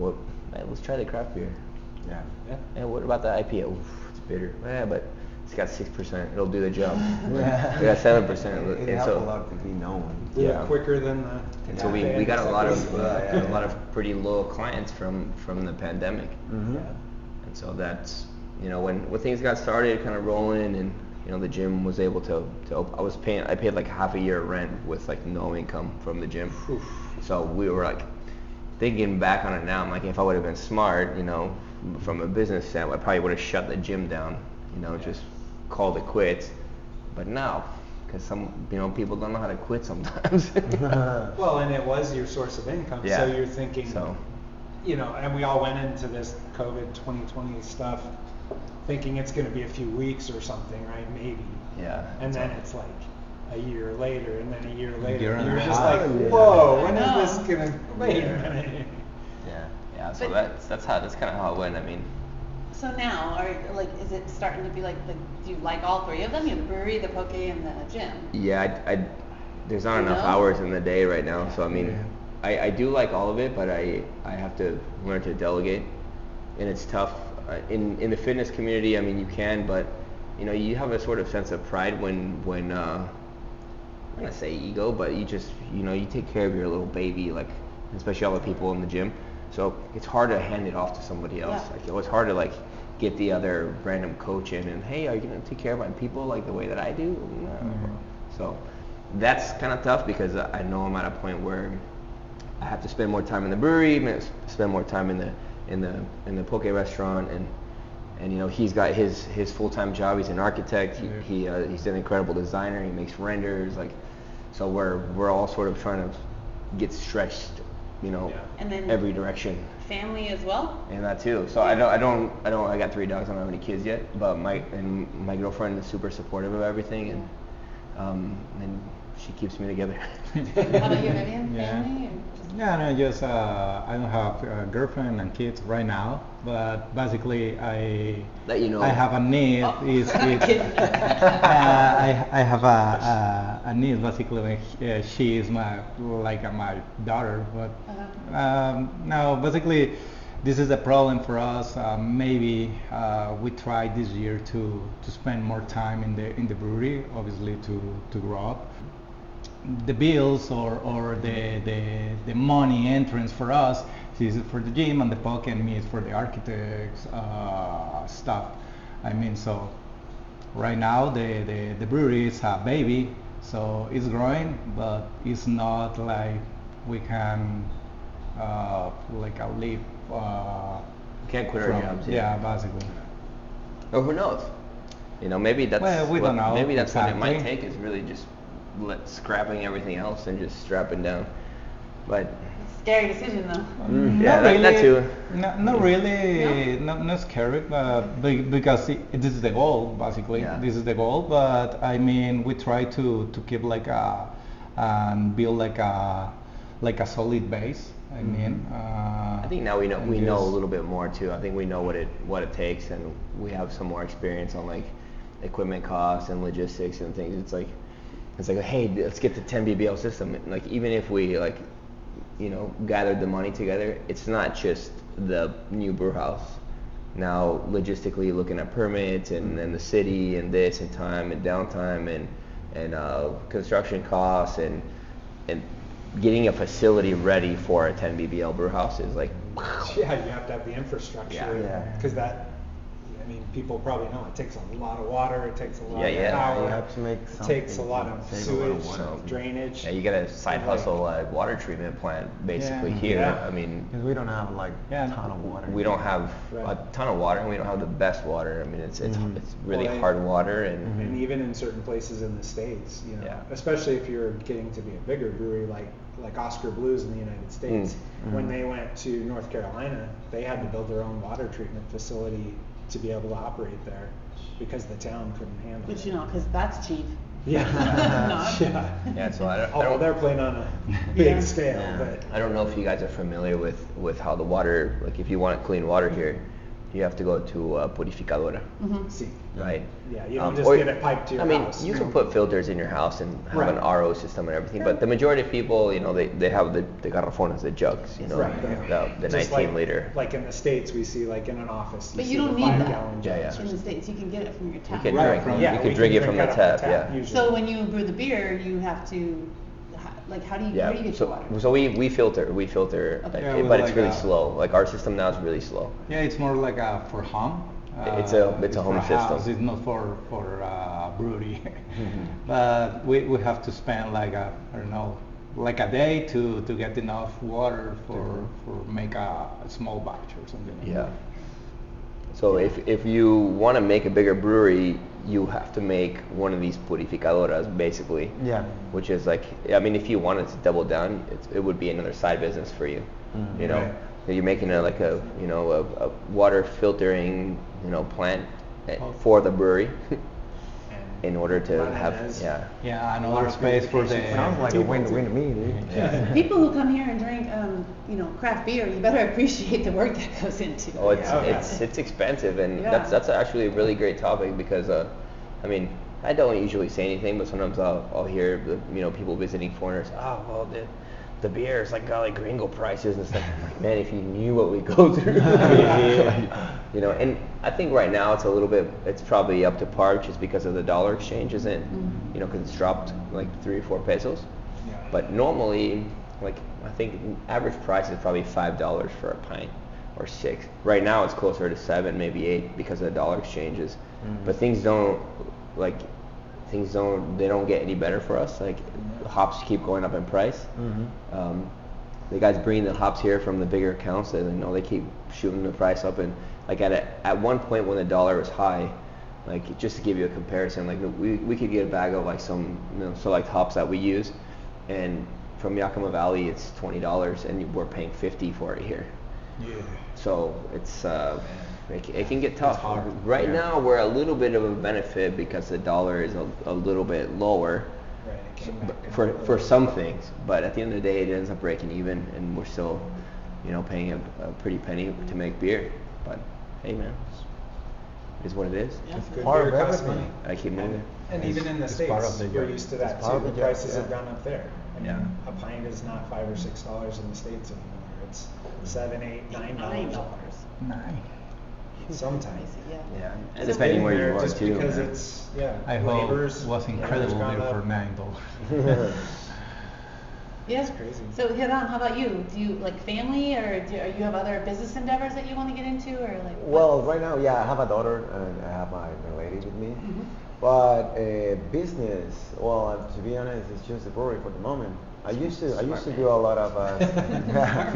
[SPEAKER 4] well, man, let's try the craft beer.
[SPEAKER 1] Yeah.
[SPEAKER 5] Yeah.
[SPEAKER 4] And what about the IPA? Oof, it's bitter. Yeah, but it's got six percent. It'll do the job.
[SPEAKER 1] Yeah.
[SPEAKER 4] We got seven percent.
[SPEAKER 1] It, it helped a lot to be known.
[SPEAKER 5] Do
[SPEAKER 4] Yeah.
[SPEAKER 5] quicker than the.
[SPEAKER 4] And so we, we got a lot of
[SPEAKER 5] stuff.
[SPEAKER 1] Yeah, yeah,
[SPEAKER 4] a lot of pretty loyal clients from from the pandemic.
[SPEAKER 1] Mm-hmm.
[SPEAKER 5] Yeah.
[SPEAKER 4] And so that's you know when when things got started, kind of rolling, and you know the gym was able to to op- I was paying I paid like half a year rent with like no income from the gym. So we were like thinking back on it now. I'm like if I would have been smart, you know, from a business standpoint, I probably would have shut the gym down. You know, just called it quits. But no, because some you know people don't know how to quit sometimes.
[SPEAKER 5] Well, and it was your source of income,
[SPEAKER 4] Yeah.
[SPEAKER 5] so you're thinking,
[SPEAKER 4] So-
[SPEAKER 5] you know, and we all went into this COVID 2020 stuff thinking it's going to be a few weeks or something, right? Maybe.
[SPEAKER 4] yeah.
[SPEAKER 5] And
[SPEAKER 4] so-
[SPEAKER 5] then it's like a year later, and then a year later,
[SPEAKER 6] year
[SPEAKER 5] and
[SPEAKER 6] and
[SPEAKER 5] you're just like, whoa, when
[SPEAKER 2] I
[SPEAKER 5] this going to? Wait a
[SPEAKER 4] Yeah.
[SPEAKER 5] minute.
[SPEAKER 4] Yeah, yeah. So
[SPEAKER 2] But-
[SPEAKER 4] that's that's how that's kind of how it went. I mean,
[SPEAKER 2] So now, are like, is it starting to be like, like, do you like all three of them? You have the brewery, the poke, and the gym.
[SPEAKER 4] yeah, I, I there's not
[SPEAKER 2] You
[SPEAKER 4] enough
[SPEAKER 2] know?
[SPEAKER 4] hours in the day right now. So I mean, I, I do like all of it, but I I have to learn to delegate, and it's tough. Uh, in in the fitness community, I mean, you can, but you know, you have a sort of sense of pride when when uh, I'm gonna say ego, but you just you know you take care of your little baby, like especially all the people in the gym. So it's hard to hand it off to somebody else.
[SPEAKER 2] Yeah.
[SPEAKER 4] Like it was hard to like get the other random coach in and hey, are you gonna take care of my people like the way that I do? No. So that's kind of tough because I know I'm at a point where I have to spend more time in the brewery, spend more time in the in the in the poke restaurant, and and you know he's got his his full time job. He's an architect. He,
[SPEAKER 6] Yeah.
[SPEAKER 4] he uh, he's an incredible designer. He makes renders. Like so we're we're all sort of trying to get stretched, you know,
[SPEAKER 5] Yeah.
[SPEAKER 2] And then
[SPEAKER 4] every direction.
[SPEAKER 2] family as well.
[SPEAKER 4] And that too. So I don't, I don't, I don't. I got three dogs. I don't have any kids yet. But my and my girlfriend is super supportive of everything, and um, and she keeps me together.
[SPEAKER 2] How about you, Vivian?
[SPEAKER 6] Yeah.
[SPEAKER 2] Family?
[SPEAKER 6] Yeah, no, just uh, I don't have a girlfriend and kids right now, but basically I
[SPEAKER 4] you know.
[SPEAKER 6] I have a need.
[SPEAKER 2] Oh,
[SPEAKER 6] is,
[SPEAKER 2] kidding.
[SPEAKER 6] uh, I, I have a, a, a niece basically. uh, she is my like uh, my daughter, but
[SPEAKER 2] Uh-huh.
[SPEAKER 6] um, no, basically this is a problem for us. Uh, maybe uh, we tried this year to to spend more time in the in the brewery, obviously to to grow up the bills or, or the, the, the money entrance for us is for the gym and the pocket me is for the architects uh, stuff. I mean, so right now the, the, the brewery is a baby, so it's growing, but it's not like we can uh, like a leap. Uh,
[SPEAKER 4] Can't quit our
[SPEAKER 6] from-
[SPEAKER 4] jobs.
[SPEAKER 6] Yeah, basically.
[SPEAKER 4] Or who knows? You know, maybe that's
[SPEAKER 6] Well, we don't know
[SPEAKER 4] maybe that's what it might take is really just let scrapping everything else and just strapping down. But
[SPEAKER 2] Scary decision, though.
[SPEAKER 4] Mm, yeah, that- that too.
[SPEAKER 6] No, not really. Not, not scary, but because it, this is the goal, basically.
[SPEAKER 4] Yeah.
[SPEAKER 6] This is the goal. But I mean, we try to to keep like a and build like a like a solid base. I mean, uh,
[SPEAKER 4] Mm-hmm. I think now we know we know a little bit more too. I think we know what it what it takes, and we have some more experience on like equipment costs and logistics and things. It's like it's like hey, let's get the 10 BBL system. Like even if we like you know gathered the money together, it's not just the new brew house. Now logistically looking at permits and then the city and this and time and downtime and and uh, construction costs and and getting a facility ready for a 10 BBL brew house is like
[SPEAKER 5] Yeah, you have to have the infrastructure.
[SPEAKER 4] Yeah.
[SPEAKER 1] Yeah.
[SPEAKER 5] Because that, I mean, people probably know it takes a lot of water. It takes a lot
[SPEAKER 4] Yeah,
[SPEAKER 5] of
[SPEAKER 4] yeah.
[SPEAKER 5] power.
[SPEAKER 1] You have to make
[SPEAKER 5] It takes a lot of
[SPEAKER 1] save of
[SPEAKER 5] sewage,
[SPEAKER 1] water.
[SPEAKER 5] drainage.
[SPEAKER 4] yeah, you got a side
[SPEAKER 5] Like-
[SPEAKER 4] hustle uh, water treatment plant basically
[SPEAKER 6] Yeah.
[SPEAKER 4] here.
[SPEAKER 5] Yeah.
[SPEAKER 4] I mean,
[SPEAKER 1] Because we don't have like
[SPEAKER 6] Yeah.
[SPEAKER 1] a ton of water.
[SPEAKER 4] we don't have
[SPEAKER 5] Right.
[SPEAKER 4] a ton of water and we don't have the best water. I mean, it's it's,
[SPEAKER 1] Mhm.
[SPEAKER 4] it's really
[SPEAKER 5] Well,
[SPEAKER 4] hard water and
[SPEAKER 5] And even in certain places in the states, you know,
[SPEAKER 4] Yeah.
[SPEAKER 5] especially if you're getting to be a bigger brewery like like Oskar Blues in the United States,
[SPEAKER 4] Mm.
[SPEAKER 5] when
[SPEAKER 1] Mhm.
[SPEAKER 5] they went to North Carolina, they had to build their own water treatment facility to be able to operate there because the town couldn't handle
[SPEAKER 2] But
[SPEAKER 5] it.
[SPEAKER 2] you know, because that's cheap.
[SPEAKER 5] Yeah.
[SPEAKER 2] Not.
[SPEAKER 5] yeah.
[SPEAKER 4] yeah. So I don't, I
[SPEAKER 5] Although
[SPEAKER 4] don't
[SPEAKER 5] they're playing on a big
[SPEAKER 2] Yeah.
[SPEAKER 5] scale,
[SPEAKER 1] Yeah.
[SPEAKER 5] but
[SPEAKER 4] I don't know if you guys are familiar with with how the water like if you want clean water here, you have to go to a purificadora.
[SPEAKER 2] hmm
[SPEAKER 5] see,
[SPEAKER 4] Right.
[SPEAKER 5] Yeah, you don't
[SPEAKER 4] Um,
[SPEAKER 5] just
[SPEAKER 4] or-
[SPEAKER 5] get it piped to your
[SPEAKER 4] I mean,
[SPEAKER 5] house,
[SPEAKER 4] you
[SPEAKER 5] you
[SPEAKER 4] can put filters in your house and have an RO system and everything, but the majority of people, you know, they, they have the, the garrafones, the jugs, you know,
[SPEAKER 5] Right.
[SPEAKER 4] the, the
[SPEAKER 5] Just
[SPEAKER 4] 19
[SPEAKER 5] like,
[SPEAKER 4] liter.
[SPEAKER 5] Like in the states, we see like in an office.
[SPEAKER 2] But you don't
[SPEAKER 5] the
[SPEAKER 2] need that.
[SPEAKER 5] gallon
[SPEAKER 4] Yeah, yeah.
[SPEAKER 2] In the. States, you can get it from your tap.
[SPEAKER 4] can
[SPEAKER 5] Right,
[SPEAKER 4] drink
[SPEAKER 5] from-
[SPEAKER 4] from-
[SPEAKER 5] yeah,
[SPEAKER 4] you
[SPEAKER 5] we
[SPEAKER 4] can drink it from the
[SPEAKER 5] of
[SPEAKER 4] tap, yeah.
[SPEAKER 5] usually.
[SPEAKER 2] So when you brew the beer, you have to, ha- like, how do you, where do you
[SPEAKER 4] Yeah,
[SPEAKER 2] get
[SPEAKER 4] so,
[SPEAKER 2] your water?
[SPEAKER 4] so we, we filter, we filter,
[SPEAKER 2] Okay.
[SPEAKER 6] Yeah,
[SPEAKER 4] it-
[SPEAKER 6] with
[SPEAKER 4] but it's
[SPEAKER 6] like
[SPEAKER 4] really
[SPEAKER 6] a-
[SPEAKER 4] slow. Like our system now is really slow.
[SPEAKER 6] Yeah, it's more like a for home.
[SPEAKER 4] It's a-
[SPEAKER 6] Uh,
[SPEAKER 4] it's a home
[SPEAKER 6] for
[SPEAKER 4] system.
[SPEAKER 6] House. It's not for for uh, brewery.
[SPEAKER 4] Mm-hmm.
[SPEAKER 6] But we, we have to spend like a I don't know like a day to, to get enough water for for make a, a small batch or something. like
[SPEAKER 4] Yeah.
[SPEAKER 6] that.
[SPEAKER 4] So if, if you want to make a bigger brewery, you have to make one of these purificadoras, basically.
[SPEAKER 1] Yeah.
[SPEAKER 4] Which is like, I mean, if you wanted to double down, it, it would be another side business for you.
[SPEAKER 1] Mhm.
[SPEAKER 4] You know,
[SPEAKER 5] right.
[SPEAKER 4] you're making a like a you know a, a water filtering you know plant eh, for the brewery in order to have yeah.
[SPEAKER 6] Yeah,
[SPEAKER 5] A lot
[SPEAKER 6] another space for the.
[SPEAKER 1] Sounds like a
[SPEAKER 5] people
[SPEAKER 1] win-win to
[SPEAKER 5] too.
[SPEAKER 1] me, dude.
[SPEAKER 4] Yeah.
[SPEAKER 2] People who come here and drink, um, you know, craft beer, you better appreciate the work that goes into it.
[SPEAKER 4] Oh, it's
[SPEAKER 5] Yeah.
[SPEAKER 4] it's it's expensive, and
[SPEAKER 2] Yeah.
[SPEAKER 4] that's that's actually a really great topic because, uh, I mean, I don't usually say anything, but sometimes I'll I'll hear you know people visiting foreigners. Oh, well, the the beer is like got like gringo prices and stuff. Like, man, if you knew what we go through, you know. And I think right now it's a little bit, it's probably up to par just because of the dollar exchange, isn't?
[SPEAKER 2] Mhm.
[SPEAKER 4] You know, because it's dropped like three or four pesos.
[SPEAKER 5] Yeah.
[SPEAKER 4] But normally, like I think average price is probably five dollars for a pint or six. Right now it's closer to seven, maybe eight because of the dollar exchanges.
[SPEAKER 1] Mhm.
[SPEAKER 4] But things don't like things don't they don't get any better for us. Like hops keep going up in price.
[SPEAKER 1] Mm-hmm.
[SPEAKER 4] Um, the guys bringing the hops here from the bigger accounts, and you know they keep shooting the price up. And like at a, at one point when the dollar was high, like just to give you a comparison, like we, we could get a bag of like some you know select hops that we use, and from Yakima Valley it's twenty dollars, and we're paying fifty for it here.
[SPEAKER 5] Yeah.
[SPEAKER 4] So it's uh, it, it can get tough.
[SPEAKER 5] hard.
[SPEAKER 4] Right
[SPEAKER 5] Yeah.
[SPEAKER 4] now we're a little bit of a benefit because the dollar is a, a little bit lower.
[SPEAKER 5] Right. It came back
[SPEAKER 4] for for some things, but at the end of the day, it ends up breaking even, and we're still, you know, paying a, a pretty penny to make beer. But hey, man, it's, what it is.
[SPEAKER 2] Yeah.
[SPEAKER 5] Good
[SPEAKER 1] Part of
[SPEAKER 5] beer costs
[SPEAKER 1] everything.
[SPEAKER 5] money.
[SPEAKER 4] I keep moving.
[SPEAKER 5] And even in the states,
[SPEAKER 6] part of the
[SPEAKER 5] we're used to that
[SPEAKER 1] It's
[SPEAKER 5] too. The
[SPEAKER 1] the job,
[SPEAKER 5] prices have gone up there. I mean,
[SPEAKER 4] Yeah.
[SPEAKER 5] a pint is not five or six dollars in the states anymore. It's mm. seven, eight, nine dollars.
[SPEAKER 2] dollars.
[SPEAKER 6] Nine.
[SPEAKER 5] Sometimes.
[SPEAKER 2] Yeah.
[SPEAKER 4] Yeah, and
[SPEAKER 5] It's
[SPEAKER 4] depending where you
[SPEAKER 5] there
[SPEAKER 4] are
[SPEAKER 5] just
[SPEAKER 4] too.
[SPEAKER 5] because
[SPEAKER 4] man.
[SPEAKER 5] it's yeah.
[SPEAKER 6] I hope
[SPEAKER 5] labor's-
[SPEAKER 6] it was
[SPEAKER 5] labor's
[SPEAKER 6] incredible
[SPEAKER 5] gone
[SPEAKER 6] beer
[SPEAKER 5] up.
[SPEAKER 6] for nine dollars.
[SPEAKER 2] Yeah.
[SPEAKER 5] It's crazy.
[SPEAKER 2] So Hiram, how about you? Do you like family, or do you have other business endeavors that you want to get into, or like? what-
[SPEAKER 1] Well, right now, yeah, I have a daughter and I have my, my lady with me.
[SPEAKER 2] Mhm.
[SPEAKER 1] But uh, business, well, uh, to be honest, it's just a brewery for the moment. I used to, I used to do a lot of. Uh,
[SPEAKER 2] Smart.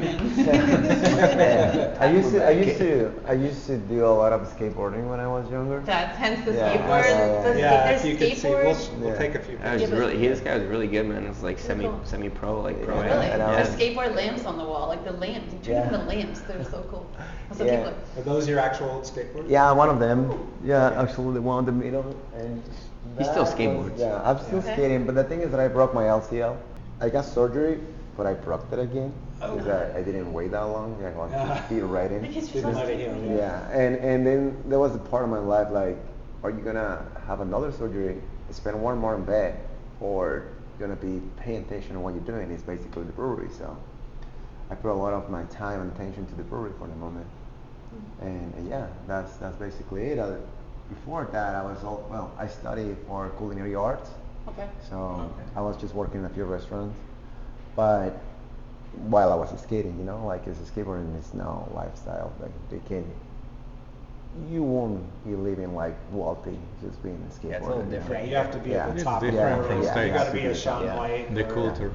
[SPEAKER 1] I used to, I used to, I used to do a lot of skateboarding when I was younger.
[SPEAKER 2] That's hence the
[SPEAKER 1] Yeah,
[SPEAKER 2] skateboard.
[SPEAKER 1] yeah, yeah,
[SPEAKER 2] the
[SPEAKER 5] yeah,
[SPEAKER 2] ska-
[SPEAKER 5] if you
[SPEAKER 2] there's
[SPEAKER 5] could see, we'll, we'll
[SPEAKER 1] Yeah.
[SPEAKER 5] take a few
[SPEAKER 4] I was
[SPEAKER 2] Yeah,
[SPEAKER 5] pictures.
[SPEAKER 2] but-
[SPEAKER 4] really, he, this guy was really good, man. It was like semi,
[SPEAKER 2] cool.
[SPEAKER 4] semi-pro, like pro.
[SPEAKER 1] Yeah,
[SPEAKER 2] Really?
[SPEAKER 1] and
[SPEAKER 2] There's skateboard lamps on the wall, like the lamps. You turn
[SPEAKER 1] Yeah.
[SPEAKER 2] them into lamps. They're so cool. So
[SPEAKER 1] Yeah.
[SPEAKER 2] people
[SPEAKER 5] Are those your actual skateboards?
[SPEAKER 1] Yeah, one of them. Yeah, actually, the one in the middle. And
[SPEAKER 4] He still
[SPEAKER 1] that was-
[SPEAKER 4] skateboards.
[SPEAKER 1] Yeah, I'm still
[SPEAKER 2] Okay.
[SPEAKER 1] skating, but the thing is that I broke my LCL. I got surgery, but I broke it again
[SPEAKER 5] Oh.
[SPEAKER 1] I, I didn't wait that long. I got
[SPEAKER 5] Ah.
[SPEAKER 1] to feet right in.
[SPEAKER 2] Because you're so
[SPEAKER 5] let it heal,
[SPEAKER 2] skinny.
[SPEAKER 1] Yeah, and and then there was a part of my life like, are you gonna have another surgery, spend one more in bed, or gonna be paying attention to what you're doing? It's basically the brewery. So I put a lot of my time and attention to the brewery for the moment, and, and yeah, that's that's basically it. Uh, before that, I was all, well, I studied for culinary arts,
[SPEAKER 2] Okay.
[SPEAKER 1] so
[SPEAKER 5] Okay.
[SPEAKER 1] I was just working in a few restaurants, but while I was skating, you know, like as a skateboarding is now lifestyle. Like they can, you won't be living like wealthy just being a skateboarder.
[SPEAKER 4] Yeah, it's a little
[SPEAKER 1] you
[SPEAKER 4] different.
[SPEAKER 5] Yeah, you have to be
[SPEAKER 1] Yeah.
[SPEAKER 5] at the top of the
[SPEAKER 6] different
[SPEAKER 5] world.
[SPEAKER 6] from
[SPEAKER 5] You
[SPEAKER 6] States.
[SPEAKER 5] gotta be a Shaun
[SPEAKER 4] Yeah.
[SPEAKER 5] White.
[SPEAKER 6] The
[SPEAKER 5] or-
[SPEAKER 6] culture.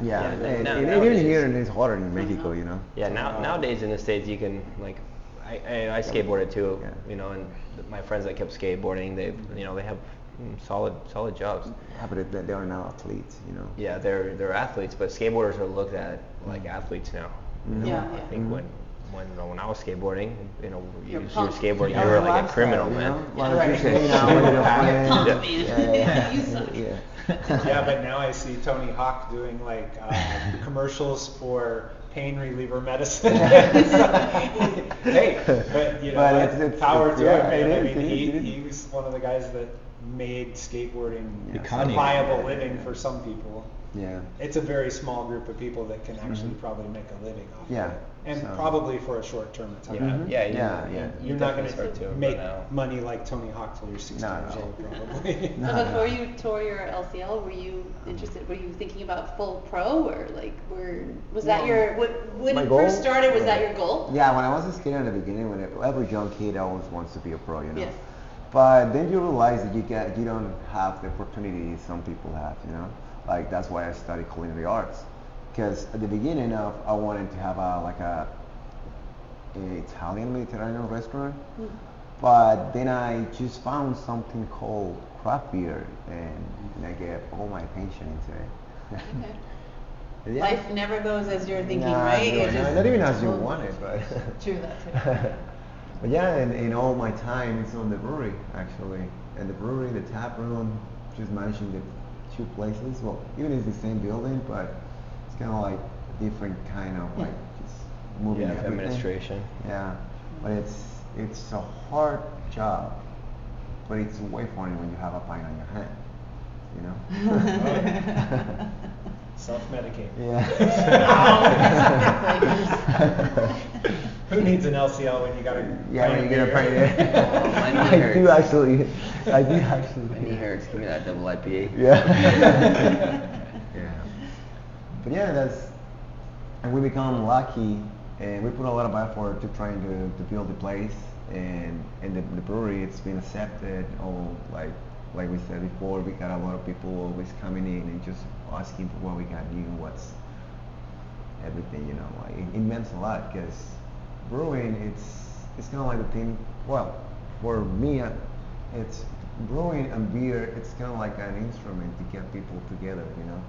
[SPEAKER 1] Yeah,
[SPEAKER 4] Yeah,
[SPEAKER 1] and,
[SPEAKER 4] now-
[SPEAKER 1] and
[SPEAKER 4] now-
[SPEAKER 1] even here it's harder in uh-huh. Mexico, you know.
[SPEAKER 4] Yeah, now nowadays in the states you can like, I, I, I skateboarded too,
[SPEAKER 1] Yeah.
[SPEAKER 4] you know, and my friends that kept skateboarding, they, you know, they have mm, solid solid jobs.
[SPEAKER 1] Yeah, but they, they are now athletes, you know.
[SPEAKER 4] Yeah, they're they're athletes, but skateboarders are looked at like athletes now. you know?
[SPEAKER 2] Yeah,
[SPEAKER 4] I
[SPEAKER 2] yeah.
[SPEAKER 4] think when when when I was skateboarding, you know, you
[SPEAKER 2] You're
[SPEAKER 4] was skateboarding,
[SPEAKER 2] Yeah.
[SPEAKER 4] you were like a criminal, man.
[SPEAKER 2] Yeah.
[SPEAKER 5] but now I see Tony Hawk doing like uh, commercials for pain reliever medicine. hey, but you know,
[SPEAKER 1] But it's- it's-
[SPEAKER 5] power
[SPEAKER 1] it's-
[SPEAKER 5] to
[SPEAKER 1] yeah,
[SPEAKER 5] him, man. I mean, he,
[SPEAKER 1] is, it is.
[SPEAKER 5] he was one of the guys that made skateboarding
[SPEAKER 1] Yeah.
[SPEAKER 5] a viable living for some people.
[SPEAKER 1] Yeah.
[SPEAKER 5] It's a very small group of people that can actually
[SPEAKER 1] Mhm.
[SPEAKER 5] probably make a living off
[SPEAKER 1] Yeah,
[SPEAKER 5] of it, and
[SPEAKER 1] so-
[SPEAKER 5] probably for a short term of time.
[SPEAKER 4] Yeah,
[SPEAKER 1] Mhm.
[SPEAKER 4] yeah, you,
[SPEAKER 1] Yeah,
[SPEAKER 4] you-
[SPEAKER 1] yeah.
[SPEAKER 4] you
[SPEAKER 5] You're not
[SPEAKER 4] definitely
[SPEAKER 5] going to
[SPEAKER 4] to
[SPEAKER 5] make
[SPEAKER 4] run
[SPEAKER 5] money like Tony Hawk till you're 60
[SPEAKER 1] No,
[SPEAKER 5] years
[SPEAKER 1] no.
[SPEAKER 5] old, probably.
[SPEAKER 1] No,
[SPEAKER 2] So before you tore your LCL, were you interested? Were you thinking about full pro, or like, were was that
[SPEAKER 1] Well,
[SPEAKER 2] your what, when
[SPEAKER 1] my
[SPEAKER 2] it first started? Was that your goal?
[SPEAKER 1] Yeah, when I was a skater in the beginning, when it, every young kid always wants to be a pro, you know.
[SPEAKER 2] Yes.
[SPEAKER 1] But then you realize that you get you don't have the opportunity some people have, you know. Like that's why I studied culinary arts, because at the beginning of I wanted to have a like a, a Italian Mediterranean restaurant,
[SPEAKER 2] Mm.
[SPEAKER 1] but then I just found something called craft beer, and, and I gave all my attention into it.
[SPEAKER 2] Okay.
[SPEAKER 1] Yeah.
[SPEAKER 2] Life never goes as you're thinking,
[SPEAKER 1] Nah,
[SPEAKER 2] right?
[SPEAKER 1] no,
[SPEAKER 2] It
[SPEAKER 1] no, not even as you want it, but.
[SPEAKER 2] True that too.
[SPEAKER 1] but yeah, and, and all my time is on the brewery actually, and the brewery, the tap room, just managing the two places. Well, even it's the same building, but it's kind of like different kind of like just moving
[SPEAKER 4] Yeah,
[SPEAKER 1] everything.
[SPEAKER 4] administration.
[SPEAKER 1] Yeah, but it's it's a hard job, but it's way funny when you have a pint on your hand, you know.
[SPEAKER 5] Self-medicate.
[SPEAKER 1] Yeah.
[SPEAKER 5] Who needs an LCL when you got a
[SPEAKER 1] Yeah, when you get a pint
[SPEAKER 5] beer?
[SPEAKER 1] there.
[SPEAKER 4] my knee
[SPEAKER 1] I do
[SPEAKER 4] hurts.
[SPEAKER 1] actually. I do actually.
[SPEAKER 4] My knee hurts. Give me that double IPA.
[SPEAKER 1] Yeah. yeah. But yeah, that's and we become lucky and we put a lot of effort to trying to, to build the place and and the, the brewery it's been accepted all like like we said before we got a lot of people always coming in and just asking for what we can do what's everything you know like, it, it meant a lot because brewing it's it's kind of like a thing well for me uh, it's brewing and beer it's kind of like an instrument to get people together you know?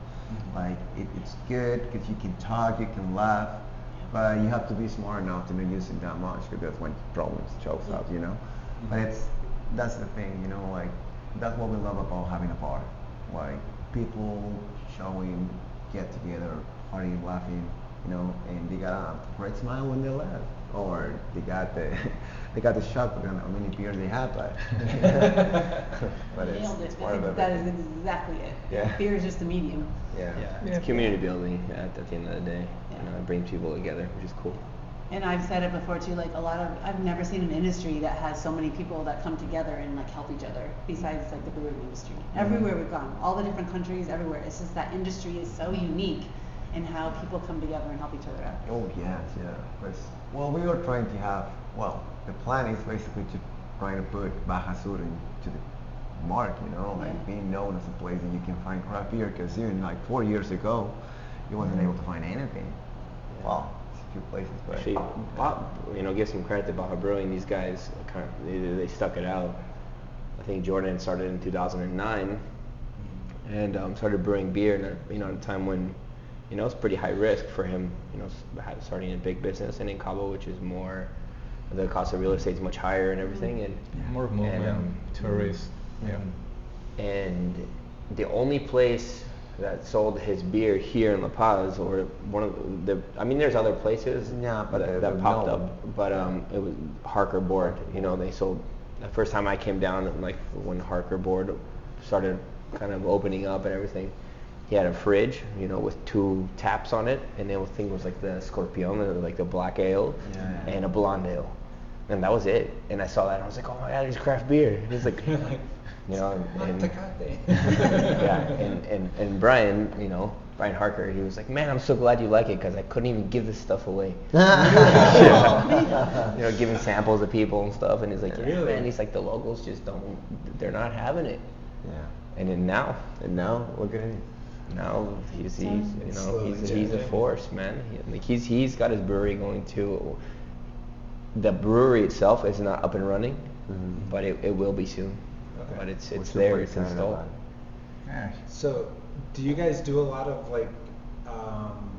[SPEAKER 1] Like it, it's good because you can talk you can laugh but you have to be smart enough to not use it that much because that's when problems shows up you know? But it's that's the thing you know like that's what we love about having a bar. Like people showing, get together, partying, laughing, you know, and they got a great smile when they laugh, or they got the they got the shock on how many beers they had, but but it's,
[SPEAKER 2] Nailed
[SPEAKER 1] it's part of
[SPEAKER 2] that is exactly it.
[SPEAKER 1] Yeah.
[SPEAKER 2] Beer is just the medium.
[SPEAKER 1] Yeah.
[SPEAKER 4] Yeah, it's community building at, at the end of the day. You know, it brings people together, which is cool.
[SPEAKER 2] And I've said it before too, like a lot of, I've never seen an industry that has so many people that come together and like help each other besides like the brewing industry. Mm-hmm. Everywhere we've gone, all the different countries, everywhere, it's just that industry is so unique in how people come together and help each other out.
[SPEAKER 1] Oh yes, yeah. But well, we are trying to have well, the plan is basically to try to put Baja Sur into the mark, you know, like
[SPEAKER 2] Yeah.
[SPEAKER 1] being known as a place that you can find craft beer. Because even like four years ago, you wasn't able to find anything. Well, it's a few places, but
[SPEAKER 4] Actually, Bob, you know, give some credit to Baja Brewing. These guys, kind of, they, they stuck it out. I think Jordan started in 2009 and um, started brewing beer, and you know, at a time when, you know, it's pretty high risk for him. You know, starting a big business, and in Cabo, which is more, the cost of real estate is much higher and everything, and
[SPEAKER 6] More movement,
[SPEAKER 4] um,
[SPEAKER 6] tourists. Yeah.
[SPEAKER 4] and the only place that sold his beer here in La Paz, or one of the, I mean, there's other places
[SPEAKER 1] Yeah, but
[SPEAKER 4] that, that popped
[SPEAKER 1] no-
[SPEAKER 4] up, but um, it was Harker Board. You know, they sold. The first time I came down, like when Harker Board started kind of opening up and everything, he had a fridge, you know, with two taps on it, and the thing was like the Scorpion, uh, like the black ale,
[SPEAKER 1] Yeah, yeah.
[SPEAKER 4] and a blonde ale, and that was it. And I saw that, and I was like, oh my god, there's craft beer. It's like, you know, and, yeah, and, and, and Brian, you know, Brian Harker, he was like, man, I'm so glad you like it because I couldn't even give this stuff away. You know, giving samples to people and stuff, and he's like, yeah,
[SPEAKER 5] Really?
[SPEAKER 4] man, he's like, the locals just don't, they're not having it.
[SPEAKER 1] yeah.
[SPEAKER 4] And then now,
[SPEAKER 1] And now look at it.
[SPEAKER 4] Now he's, he's you know,
[SPEAKER 5] slowly
[SPEAKER 4] he's, he's a force, man. He, like he's, he's got his brewery going too. The brewery itself is not up and running,
[SPEAKER 1] Mhm.
[SPEAKER 4] but it, it will be soon.
[SPEAKER 5] Okay.
[SPEAKER 4] But it's, it's
[SPEAKER 1] super
[SPEAKER 4] there, it's installed.
[SPEAKER 6] Yeah.
[SPEAKER 5] So, do you guys do a lot of like um,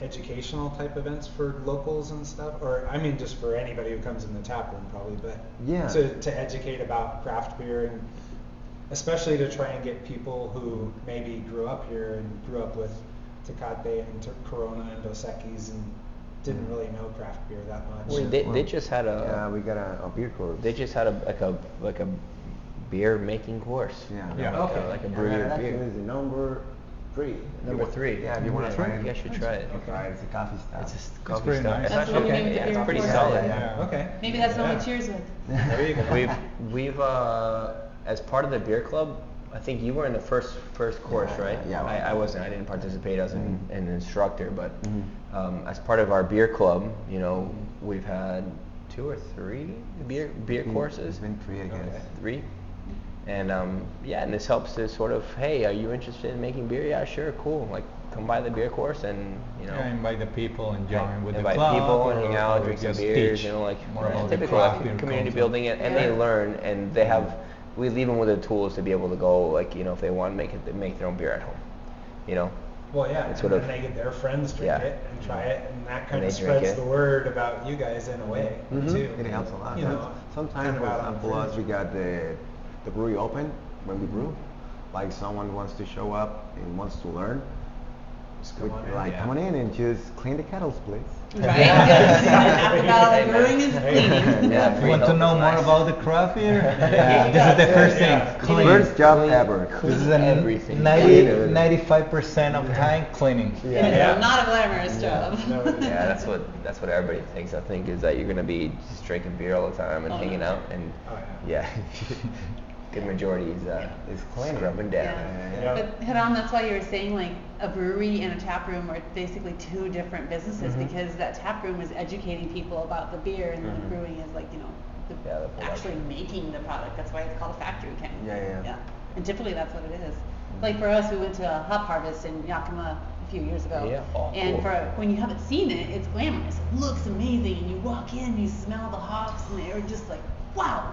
[SPEAKER 5] educational type events for locals and stuff, or I mean, just for anybody who comes in the tap room, probably, but
[SPEAKER 1] Yeah.
[SPEAKER 5] to to educate about craft beer and especially to try and get people who maybe grew up here and grew up with Tecate and T- Corona and Dos Equis and didn't really know craft beer that much.
[SPEAKER 4] Well, they, they just had a
[SPEAKER 1] Yeah, we got a, a beer course.
[SPEAKER 4] they just had a like a like a beer making course.
[SPEAKER 1] Yeah.
[SPEAKER 6] Yeah.
[SPEAKER 4] Like, a,
[SPEAKER 5] Okay.
[SPEAKER 4] like a
[SPEAKER 1] Yeah,
[SPEAKER 4] brew your beer.
[SPEAKER 1] is the number three.
[SPEAKER 4] Number
[SPEAKER 1] You
[SPEAKER 4] three.
[SPEAKER 1] Yeah, if you want
[SPEAKER 4] Yeah,
[SPEAKER 1] to try it.
[SPEAKER 4] you
[SPEAKER 1] it.
[SPEAKER 4] guys should try it.
[SPEAKER 1] Okay. try. It's a coffee style.
[SPEAKER 4] It's just
[SPEAKER 6] It's
[SPEAKER 4] coffee
[SPEAKER 6] pretty
[SPEAKER 4] stuff.
[SPEAKER 6] nice.
[SPEAKER 4] It's
[SPEAKER 2] That's
[SPEAKER 4] actually
[SPEAKER 2] what we
[SPEAKER 4] okay.
[SPEAKER 2] named the
[SPEAKER 4] Yeah, it's pretty solid.
[SPEAKER 6] Yeah.
[SPEAKER 5] Okay.
[SPEAKER 2] Maybe that's what we cheers with.
[SPEAKER 5] There you go.
[SPEAKER 4] We've we've uh, as part of the beer club. I think you were in the first first course,
[SPEAKER 1] Yeah,
[SPEAKER 4] right?
[SPEAKER 1] yeah.
[SPEAKER 4] I, I wasn't. I didn't participate as an,
[SPEAKER 1] Mhm.
[SPEAKER 4] an instructor, but
[SPEAKER 1] Mhm.
[SPEAKER 4] um, as part of our beer club, you know, we've had two or three beer beer
[SPEAKER 1] It's
[SPEAKER 4] courses.
[SPEAKER 1] It's been three, I guess.
[SPEAKER 5] Okay.
[SPEAKER 4] three. And um, yeah, and this helps to sort of, hey, are you interested in making beer? Yeah, sure, cool. Like, come by the beer course and you know,
[SPEAKER 6] Yeah, invite the people and join with
[SPEAKER 4] invite
[SPEAKER 6] the club.
[SPEAKER 4] people and hang out, drink some beers, you know, like
[SPEAKER 6] more
[SPEAKER 4] yeah,
[SPEAKER 6] about the
[SPEAKER 4] typical
[SPEAKER 6] craft
[SPEAKER 4] community building, and, and they learn, and they have. We leave them with the tools to be able to go, like you know, if they want to make it, they make their own beer at home. You know,
[SPEAKER 5] Well, yeah,
[SPEAKER 4] It's
[SPEAKER 5] and
[SPEAKER 4] sort
[SPEAKER 5] then
[SPEAKER 4] of-
[SPEAKER 5] they get their friends drink
[SPEAKER 4] Yeah.
[SPEAKER 5] it and try it, and that kind
[SPEAKER 4] they
[SPEAKER 5] of spreads the word about you guys in a way
[SPEAKER 1] Mhm.
[SPEAKER 5] too.
[SPEAKER 1] It helps a lot.
[SPEAKER 5] You know,
[SPEAKER 1] Sometimes,
[SPEAKER 5] kind of
[SPEAKER 1] for
[SPEAKER 5] out on the
[SPEAKER 1] example, us, we got the, the brewery open when we brew. Like someone wants to show up and wants to learn.
[SPEAKER 5] Just
[SPEAKER 1] we-
[SPEAKER 5] come on in.
[SPEAKER 1] like
[SPEAKER 5] yeah.
[SPEAKER 1] come on in and just clean the kettles, please.
[SPEAKER 2] Right? Half the battle of brewing is cleaning.
[SPEAKER 4] Yeah,
[SPEAKER 6] You want to know more
[SPEAKER 4] nice.
[SPEAKER 6] about the craft beer?
[SPEAKER 5] Yeah.
[SPEAKER 6] This is the first
[SPEAKER 5] Yeah.
[SPEAKER 6] thing. Clean.
[SPEAKER 1] First job ever.
[SPEAKER 6] This is
[SPEAKER 4] Clean
[SPEAKER 6] a
[SPEAKER 4] everything.
[SPEAKER 6] 90, 95% of time cleaning.
[SPEAKER 2] It is
[SPEAKER 5] Yeah.
[SPEAKER 2] not a glamorous job.
[SPEAKER 5] No,
[SPEAKER 4] yeah, that's what that's what everybody thinks. I think is that you're gonna be just drinking beer all the time and
[SPEAKER 2] Oh,
[SPEAKER 4] hanging
[SPEAKER 2] no.
[SPEAKER 4] out, and
[SPEAKER 5] Oh,
[SPEAKER 4] yeah, good majority is uh, is
[SPEAKER 1] cleaning.
[SPEAKER 4] scrubbing down.
[SPEAKER 2] Yeah.
[SPEAKER 5] Yeah.
[SPEAKER 2] But Hiram, that's why you were saying like a brewery and a tap room are basically two different businesses
[SPEAKER 4] Mhm.
[SPEAKER 2] because that tap room is educating people about the beer and
[SPEAKER 4] Mhm.
[SPEAKER 2] the brewing is like, you know, the,
[SPEAKER 4] Yeah, the
[SPEAKER 2] actually making the product. That's why it's called a factory kind of.
[SPEAKER 1] Yeah, yeah.
[SPEAKER 2] Yeah. And typically that's what it is. Like for us, we went to a hop harvest in Yakima a few years ago.
[SPEAKER 4] Yeah. Oh,
[SPEAKER 2] and
[SPEAKER 4] cool.
[SPEAKER 2] for when you haven't seen it, it's glamorous. It looks amazing, and you walk in, you smell the hops, and they're just like, wow.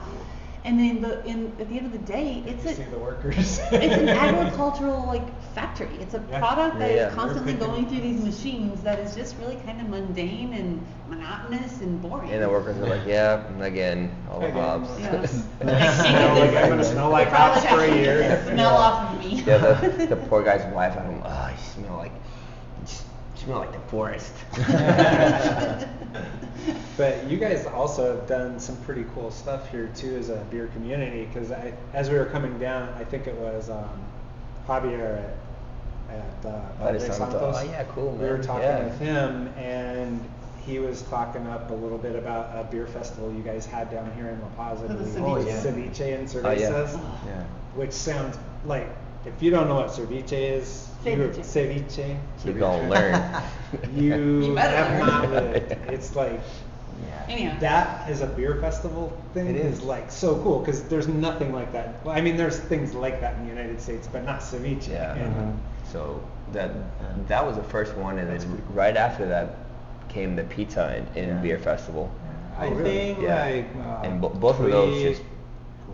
[SPEAKER 7] And then the in at the end of the day, it's
[SPEAKER 5] You see
[SPEAKER 7] a
[SPEAKER 5] the workers.
[SPEAKER 7] it's an agricultural like factory. It's a
[SPEAKER 5] Yeah.
[SPEAKER 7] product that is
[SPEAKER 4] Yeah, yeah.
[SPEAKER 7] constantly going through these machines that is just really kind of mundane and monotonous and boring.
[SPEAKER 4] And the workers are like, yeah, again, all the
[SPEAKER 5] Again.
[SPEAKER 4] hops.
[SPEAKER 7] Yeah.
[SPEAKER 5] Smell like I'm gonna smell like
[SPEAKER 7] They
[SPEAKER 5] hops for a year.
[SPEAKER 7] get the Smell off of me.
[SPEAKER 4] yeah, the, the poor guy's wife at home. Oh, you smell like, you s- smell like the forest.
[SPEAKER 5] But you guys also have done some pretty cool stuff here too as a beer community. Because as we were coming down, I think it was um, Javier at, at uh,
[SPEAKER 4] Padre
[SPEAKER 5] Padre Santos.
[SPEAKER 4] Oh, yeah, cool, Man.
[SPEAKER 5] We were talking
[SPEAKER 4] Yeah.
[SPEAKER 5] with him, and he was talking up a little bit about a beer festival you guys had down here in La Paz. I
[SPEAKER 7] the
[SPEAKER 5] believe.
[SPEAKER 1] Oh,
[SPEAKER 7] ceviche.
[SPEAKER 1] yeah.
[SPEAKER 5] Ceviche and
[SPEAKER 4] Oh, yeah.
[SPEAKER 1] Yeah.
[SPEAKER 5] which sounds like if you don't know what ceviche is, you
[SPEAKER 7] Ceviche.
[SPEAKER 5] ceviche.
[SPEAKER 4] You're gonna learn.
[SPEAKER 5] You,
[SPEAKER 7] You
[SPEAKER 5] have
[SPEAKER 7] learn.
[SPEAKER 5] not lived. It's like
[SPEAKER 1] Yeah.
[SPEAKER 7] Anyhow.
[SPEAKER 5] that as a beer festival thing
[SPEAKER 1] It
[SPEAKER 5] is.
[SPEAKER 1] is.
[SPEAKER 5] like so cool because there's nothing like that. Well, I mean, there's things like that in the United States, but not ceviche.
[SPEAKER 4] Yeah.
[SPEAKER 5] And
[SPEAKER 4] So that that was the first one, and then right after that came the pizza and, and
[SPEAKER 1] Yeah.
[SPEAKER 4] beer festival.
[SPEAKER 6] I
[SPEAKER 5] really?
[SPEAKER 6] think
[SPEAKER 4] Yeah.
[SPEAKER 6] like uh,
[SPEAKER 4] And bo- both of those
[SPEAKER 6] three-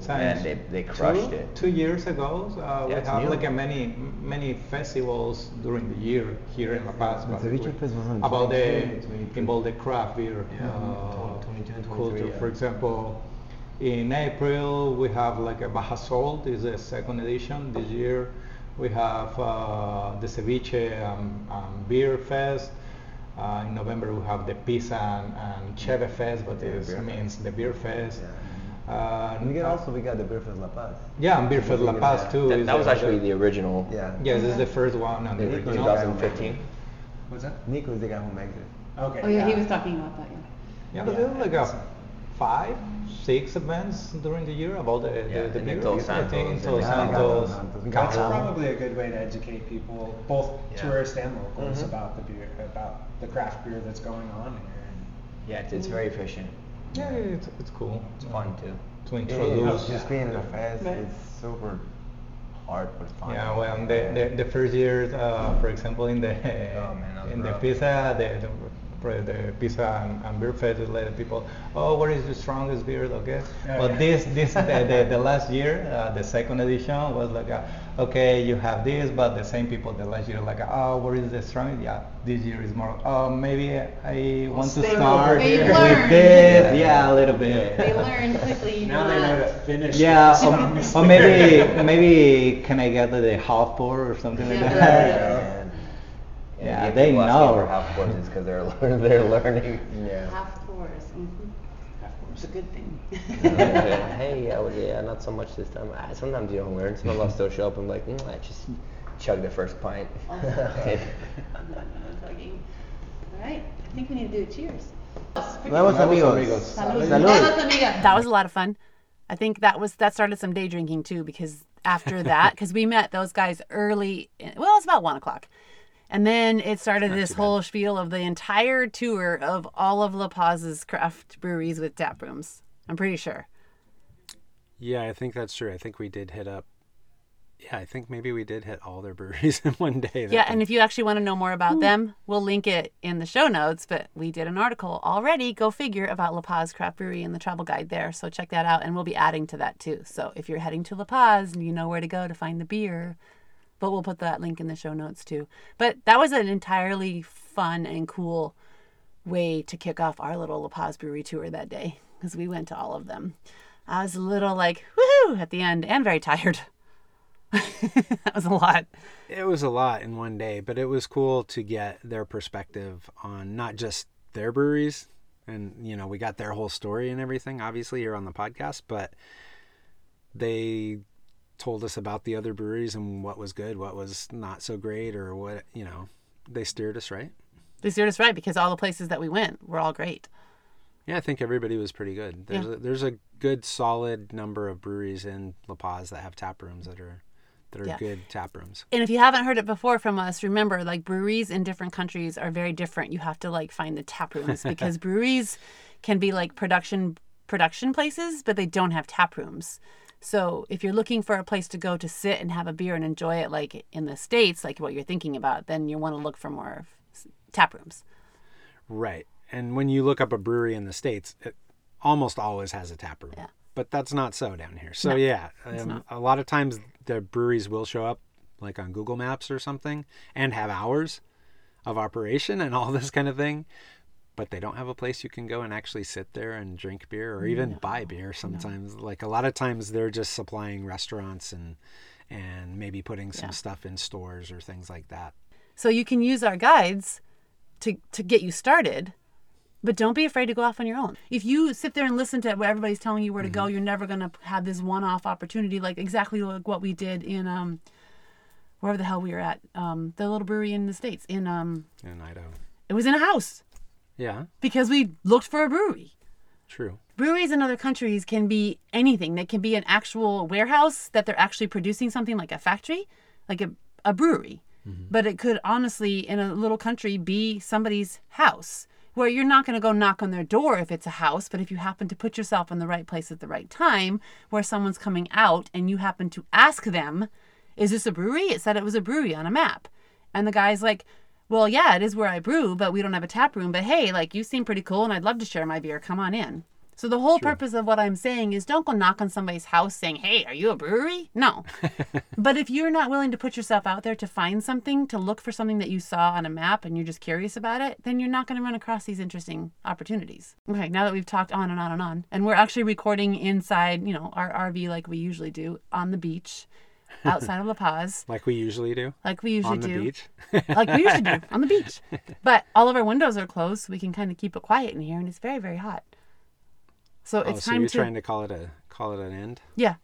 [SPEAKER 4] just- man, they- they crushed
[SPEAKER 6] two,
[SPEAKER 4] it.
[SPEAKER 6] Two years ago, uh, we
[SPEAKER 4] Yeah, it's
[SPEAKER 6] have
[SPEAKER 4] new.
[SPEAKER 6] like a many many festivals during the year here in La Paz.
[SPEAKER 1] The
[SPEAKER 6] but
[SPEAKER 1] Ceviche
[SPEAKER 6] we-
[SPEAKER 1] Fest was in
[SPEAKER 6] about the
[SPEAKER 1] 23.
[SPEAKER 6] involve the craft beer
[SPEAKER 1] Yeah,
[SPEAKER 6] uh,
[SPEAKER 1] 22 and 23,
[SPEAKER 6] culture.
[SPEAKER 1] yeah.
[SPEAKER 6] For example, in April we have like a Baja Sol. This is the second edition this year. We have uh, the Ceviche um, um, Beer Fest. Uh, in November we have the Pizza and, and Cheve Fest, but
[SPEAKER 1] Yeah,
[SPEAKER 6] this
[SPEAKER 1] Beer
[SPEAKER 6] means the Beer Fest.
[SPEAKER 1] Yeah.
[SPEAKER 6] Uh,
[SPEAKER 1] And we get
[SPEAKER 6] uh,
[SPEAKER 1] also we got the Beer Fest La Paz.
[SPEAKER 6] yeah, and Beer Fest La Paz
[SPEAKER 1] Yeah.
[SPEAKER 6] too.
[SPEAKER 4] That,
[SPEAKER 6] is
[SPEAKER 4] that was actually the original.
[SPEAKER 1] Yeah.
[SPEAKER 6] Yes, this is the first one and the
[SPEAKER 4] In
[SPEAKER 1] Nico
[SPEAKER 6] original.
[SPEAKER 4] 2015.
[SPEAKER 5] what's that?
[SPEAKER 1] Nico is the guy who makes it.
[SPEAKER 5] Okay.
[SPEAKER 7] Oh yeah, he was talking about that. Yeah.
[SPEAKER 6] Yeah, but
[SPEAKER 5] Yeah,
[SPEAKER 6] there's like a five, six events during the year about the,
[SPEAKER 4] Yeah,
[SPEAKER 6] the, the
[SPEAKER 4] and
[SPEAKER 6] beer.
[SPEAKER 4] in Todos
[SPEAKER 6] I think in
[SPEAKER 4] Santos
[SPEAKER 6] Santos,
[SPEAKER 1] Santos.
[SPEAKER 5] That's
[SPEAKER 6] Cabo.
[SPEAKER 5] probably a good way to educate people, both
[SPEAKER 4] Yeah.
[SPEAKER 5] tourists and locals,
[SPEAKER 4] Mhm.
[SPEAKER 5] about the beer, about the craft beer that's going on here.
[SPEAKER 4] Yeah, it's, it's very efficient.
[SPEAKER 6] Yeah, it's, it's cool.
[SPEAKER 4] It's fun too.
[SPEAKER 6] To
[SPEAKER 1] It is.
[SPEAKER 6] introduce.
[SPEAKER 1] Just being in a fest,
[SPEAKER 7] Right.
[SPEAKER 1] it's super hard, but it's fun.
[SPEAKER 6] Yeah, well, the, the, the first years, uh, for example, in the
[SPEAKER 4] Oh, man, that was
[SPEAKER 6] in the
[SPEAKER 4] rough.
[SPEAKER 6] pizza, the, the, for the pizza and, and beer fest, they let people, oh, what is the strongest beer? Okay,
[SPEAKER 5] Yeah,
[SPEAKER 6] but
[SPEAKER 5] yeah.
[SPEAKER 6] this this the, the, the last year, uh, the second edition was like, uh, okay, you have this, but the same people the last year like, oh, what is the strongest? Yeah, this year is more. Oh, maybe I want to start with
[SPEAKER 7] here.
[SPEAKER 6] this. Yeah, a little bit.
[SPEAKER 7] They learn quickly.
[SPEAKER 5] Now they know to finish.
[SPEAKER 6] Yeah, or, or maybe maybe can I get the, the half pour or something like
[SPEAKER 7] Yeah.
[SPEAKER 6] that?
[SPEAKER 1] And,
[SPEAKER 6] Yeah,
[SPEAKER 4] if
[SPEAKER 6] they
[SPEAKER 4] people ask
[SPEAKER 6] know.
[SPEAKER 4] for half courses because they're lear- they're learning.
[SPEAKER 1] yeah.
[SPEAKER 7] Half pours. Mm-hmm. It's a good thing.
[SPEAKER 4] hey, I was yeah, not so much this time. Sometimes you don't learn. Sometimes I'll still show up and be like, mm, I just chug the first pint.
[SPEAKER 7] Oh. No tugging. All right, I think we need to do a cheers.
[SPEAKER 1] Vamos amigos.
[SPEAKER 6] amigos.
[SPEAKER 7] Salud.
[SPEAKER 1] Salud.
[SPEAKER 7] Vamos, amiga.
[SPEAKER 2] That was a lot of fun. I think that was that started some day drinking too because after that, because we met those guys early. in- Well, it's about one o'clock, and then it started this whole spiel of the entire tour of all of La Paz's craft breweries with tap rooms. I'm pretty sure.
[SPEAKER 3] Yeah, I think that's true. I think we did hit up. Yeah, I think maybe we did hit all their breweries in one day.
[SPEAKER 2] Yeah,
[SPEAKER 3] day.
[SPEAKER 2] and if you actually want to know more about hmm. them, we'll link it in the show notes. But we did an article already, go figure, about La Paz Craft Brewery and the travel guide there. So check that out, and we'll be adding to that too. So if you're heading to La Paz and you know where to go to find the beer, but we'll put that link in the show notes too. But that was an entirely fun and cool way to kick off our little La Paz Brewery tour that day because we went to all of them. I was a little like woohoo at the end and very tired. that was a lot.
[SPEAKER 3] it was a lot in one day, but it was cool to get their perspective on not just their breweries and you know, we got their whole story and everything obviously here on the podcast, but they told us about the other breweries and what was good, what was not so great or what, you know, they steered us right.
[SPEAKER 2] They steered us right because all the places that we went were all great.
[SPEAKER 3] Yeah, I think everybody was pretty good. There's
[SPEAKER 2] Yeah.
[SPEAKER 3] a, there's a good solid number of breweries in La Paz that have tap rooms that are that are
[SPEAKER 2] Yeah.
[SPEAKER 3] good tap rooms.
[SPEAKER 2] And if you haven't heard it before from us, remember like breweries in different countries are very different. You have to like find the tap rooms because breweries can be like production production places, but they don't have tap rooms. So if you're looking for a place to go to sit and have a beer and enjoy it like in the states, like what you're thinking about, then you want to look for more tap rooms.
[SPEAKER 3] Right. And when you look up a brewery in the States, it almost always has a tap room.
[SPEAKER 2] Yeah.
[SPEAKER 3] but that's not so down here. So
[SPEAKER 2] No,
[SPEAKER 3] yeah, um, a lot of times the breweries will show up like on Google Maps or something and have hours of operation and all this kind of thing. But they don't have a place you can go and actually sit there and drink beer or even buy beer sometimes. Like a lot of times they're just supplying restaurants and and maybe putting some
[SPEAKER 2] Yeah.
[SPEAKER 3] stuff in stores or things like that.
[SPEAKER 2] So you can use our guides to to get you started, but don't be afraid to go off on your own. If you sit there and listen to what everybody's telling you where to go, you're never gonna have this one-off opportunity like exactly like what we did in um wherever the hell we were at um the little brewery in the states in um
[SPEAKER 3] in Idaho.
[SPEAKER 2] it was in a house
[SPEAKER 3] Yeah,
[SPEAKER 2] because we looked for a brewery.
[SPEAKER 3] true.
[SPEAKER 2] Breweries in other countries can be anything. They can be an actual warehouse that they're actually producing something like a factory, like a, a brewery. Mm-hmm. But it could honestly, in a little country, be somebody's house where you're not going to go knock on their door if it's a house. But if you happen to put yourself in the right place at the right time where someone's coming out and you happen to ask them, Is this a brewery? It said it was a brewery on a map. And the guy's like, Well, yeah, it is where I brew, but we don't have a tap room. But hey, like, you seem pretty cool and I'd love to share my beer. Come on in. So the whole purpose of what I'm saying is don't go knock on somebody's house saying, "Hey, are you a brewery?" No. but if you're not willing to put yourself out there to find something, to look for something that you saw on a map and you're just curious about it, then you're not going to run across these interesting opportunities. Okay, now that we've talked on and on and on, and we're actually recording inside, you know, our RV like we usually do on the beach outside of La Paz,
[SPEAKER 3] Like we usually do
[SPEAKER 2] like we usually
[SPEAKER 3] on the
[SPEAKER 2] do
[SPEAKER 3] beach.
[SPEAKER 2] like we usually do on the beach. But all of our windows are closed, so we can kind of keep it quiet in here, and it's very, very hot. So
[SPEAKER 3] oh,
[SPEAKER 2] it's
[SPEAKER 3] so
[SPEAKER 2] time
[SPEAKER 3] you're
[SPEAKER 2] to
[SPEAKER 3] trying to call it a call it an end
[SPEAKER 2] yeah.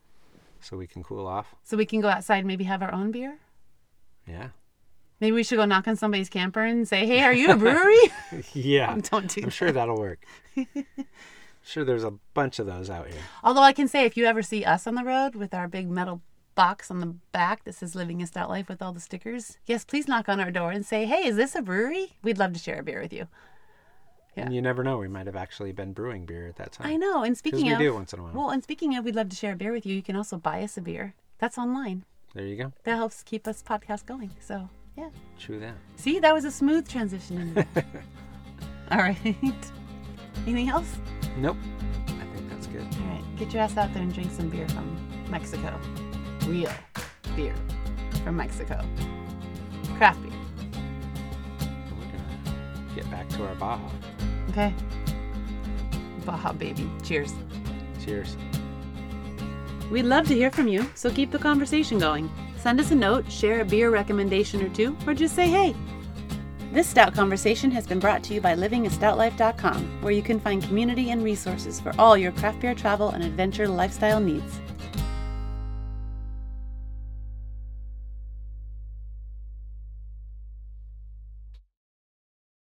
[SPEAKER 3] so we can cool off.
[SPEAKER 2] So we can go outside, and maybe have our own beer.
[SPEAKER 3] Yeah.
[SPEAKER 2] Maybe we should go knock on somebody's camper and say, "Hey, are you a brewery?"
[SPEAKER 3] Yeah.
[SPEAKER 2] Don't do
[SPEAKER 3] I'm
[SPEAKER 2] that.
[SPEAKER 3] sure that'll work. sure there's a bunch of those out here.
[SPEAKER 2] Although I can say, if you ever see us on the road with our big metal box on the back that says "Living a Stout Life" with all the stickers, yes, please knock on our door and say, "Hey, is this a brewery? We'd love to share a beer with you." Yeah.
[SPEAKER 3] And you never know, we might have actually been brewing beer at that time.
[SPEAKER 2] I know. And speaking
[SPEAKER 3] we
[SPEAKER 2] of,
[SPEAKER 3] do once in a while.
[SPEAKER 2] Well, and speaking of, we'd love to share a beer with you. You can also buy us a beer. That's online.
[SPEAKER 3] There you go.
[SPEAKER 2] That helps keep us podcast going. So yeah.
[SPEAKER 3] Chew that.
[SPEAKER 2] See, that was a smooth transition. All right. Anything else?
[SPEAKER 3] Nope. I think that's good.
[SPEAKER 2] All right. Get your ass out there and drink some beer from Mexico. Real beer from Mexico. Craft beer.
[SPEAKER 3] We're gonna get back to our Baja.
[SPEAKER 2] Okay. Baja baby. Cheers.
[SPEAKER 3] Cheers.
[SPEAKER 2] We'd love to hear from you, so keep the conversation going. Send us a note, share a beer recommendation or two, or just say hey. This Stout Conversation has been brought to you by livingastoutlife.com, where you can find community and resources for all your craft beer travel and adventure lifestyle needs.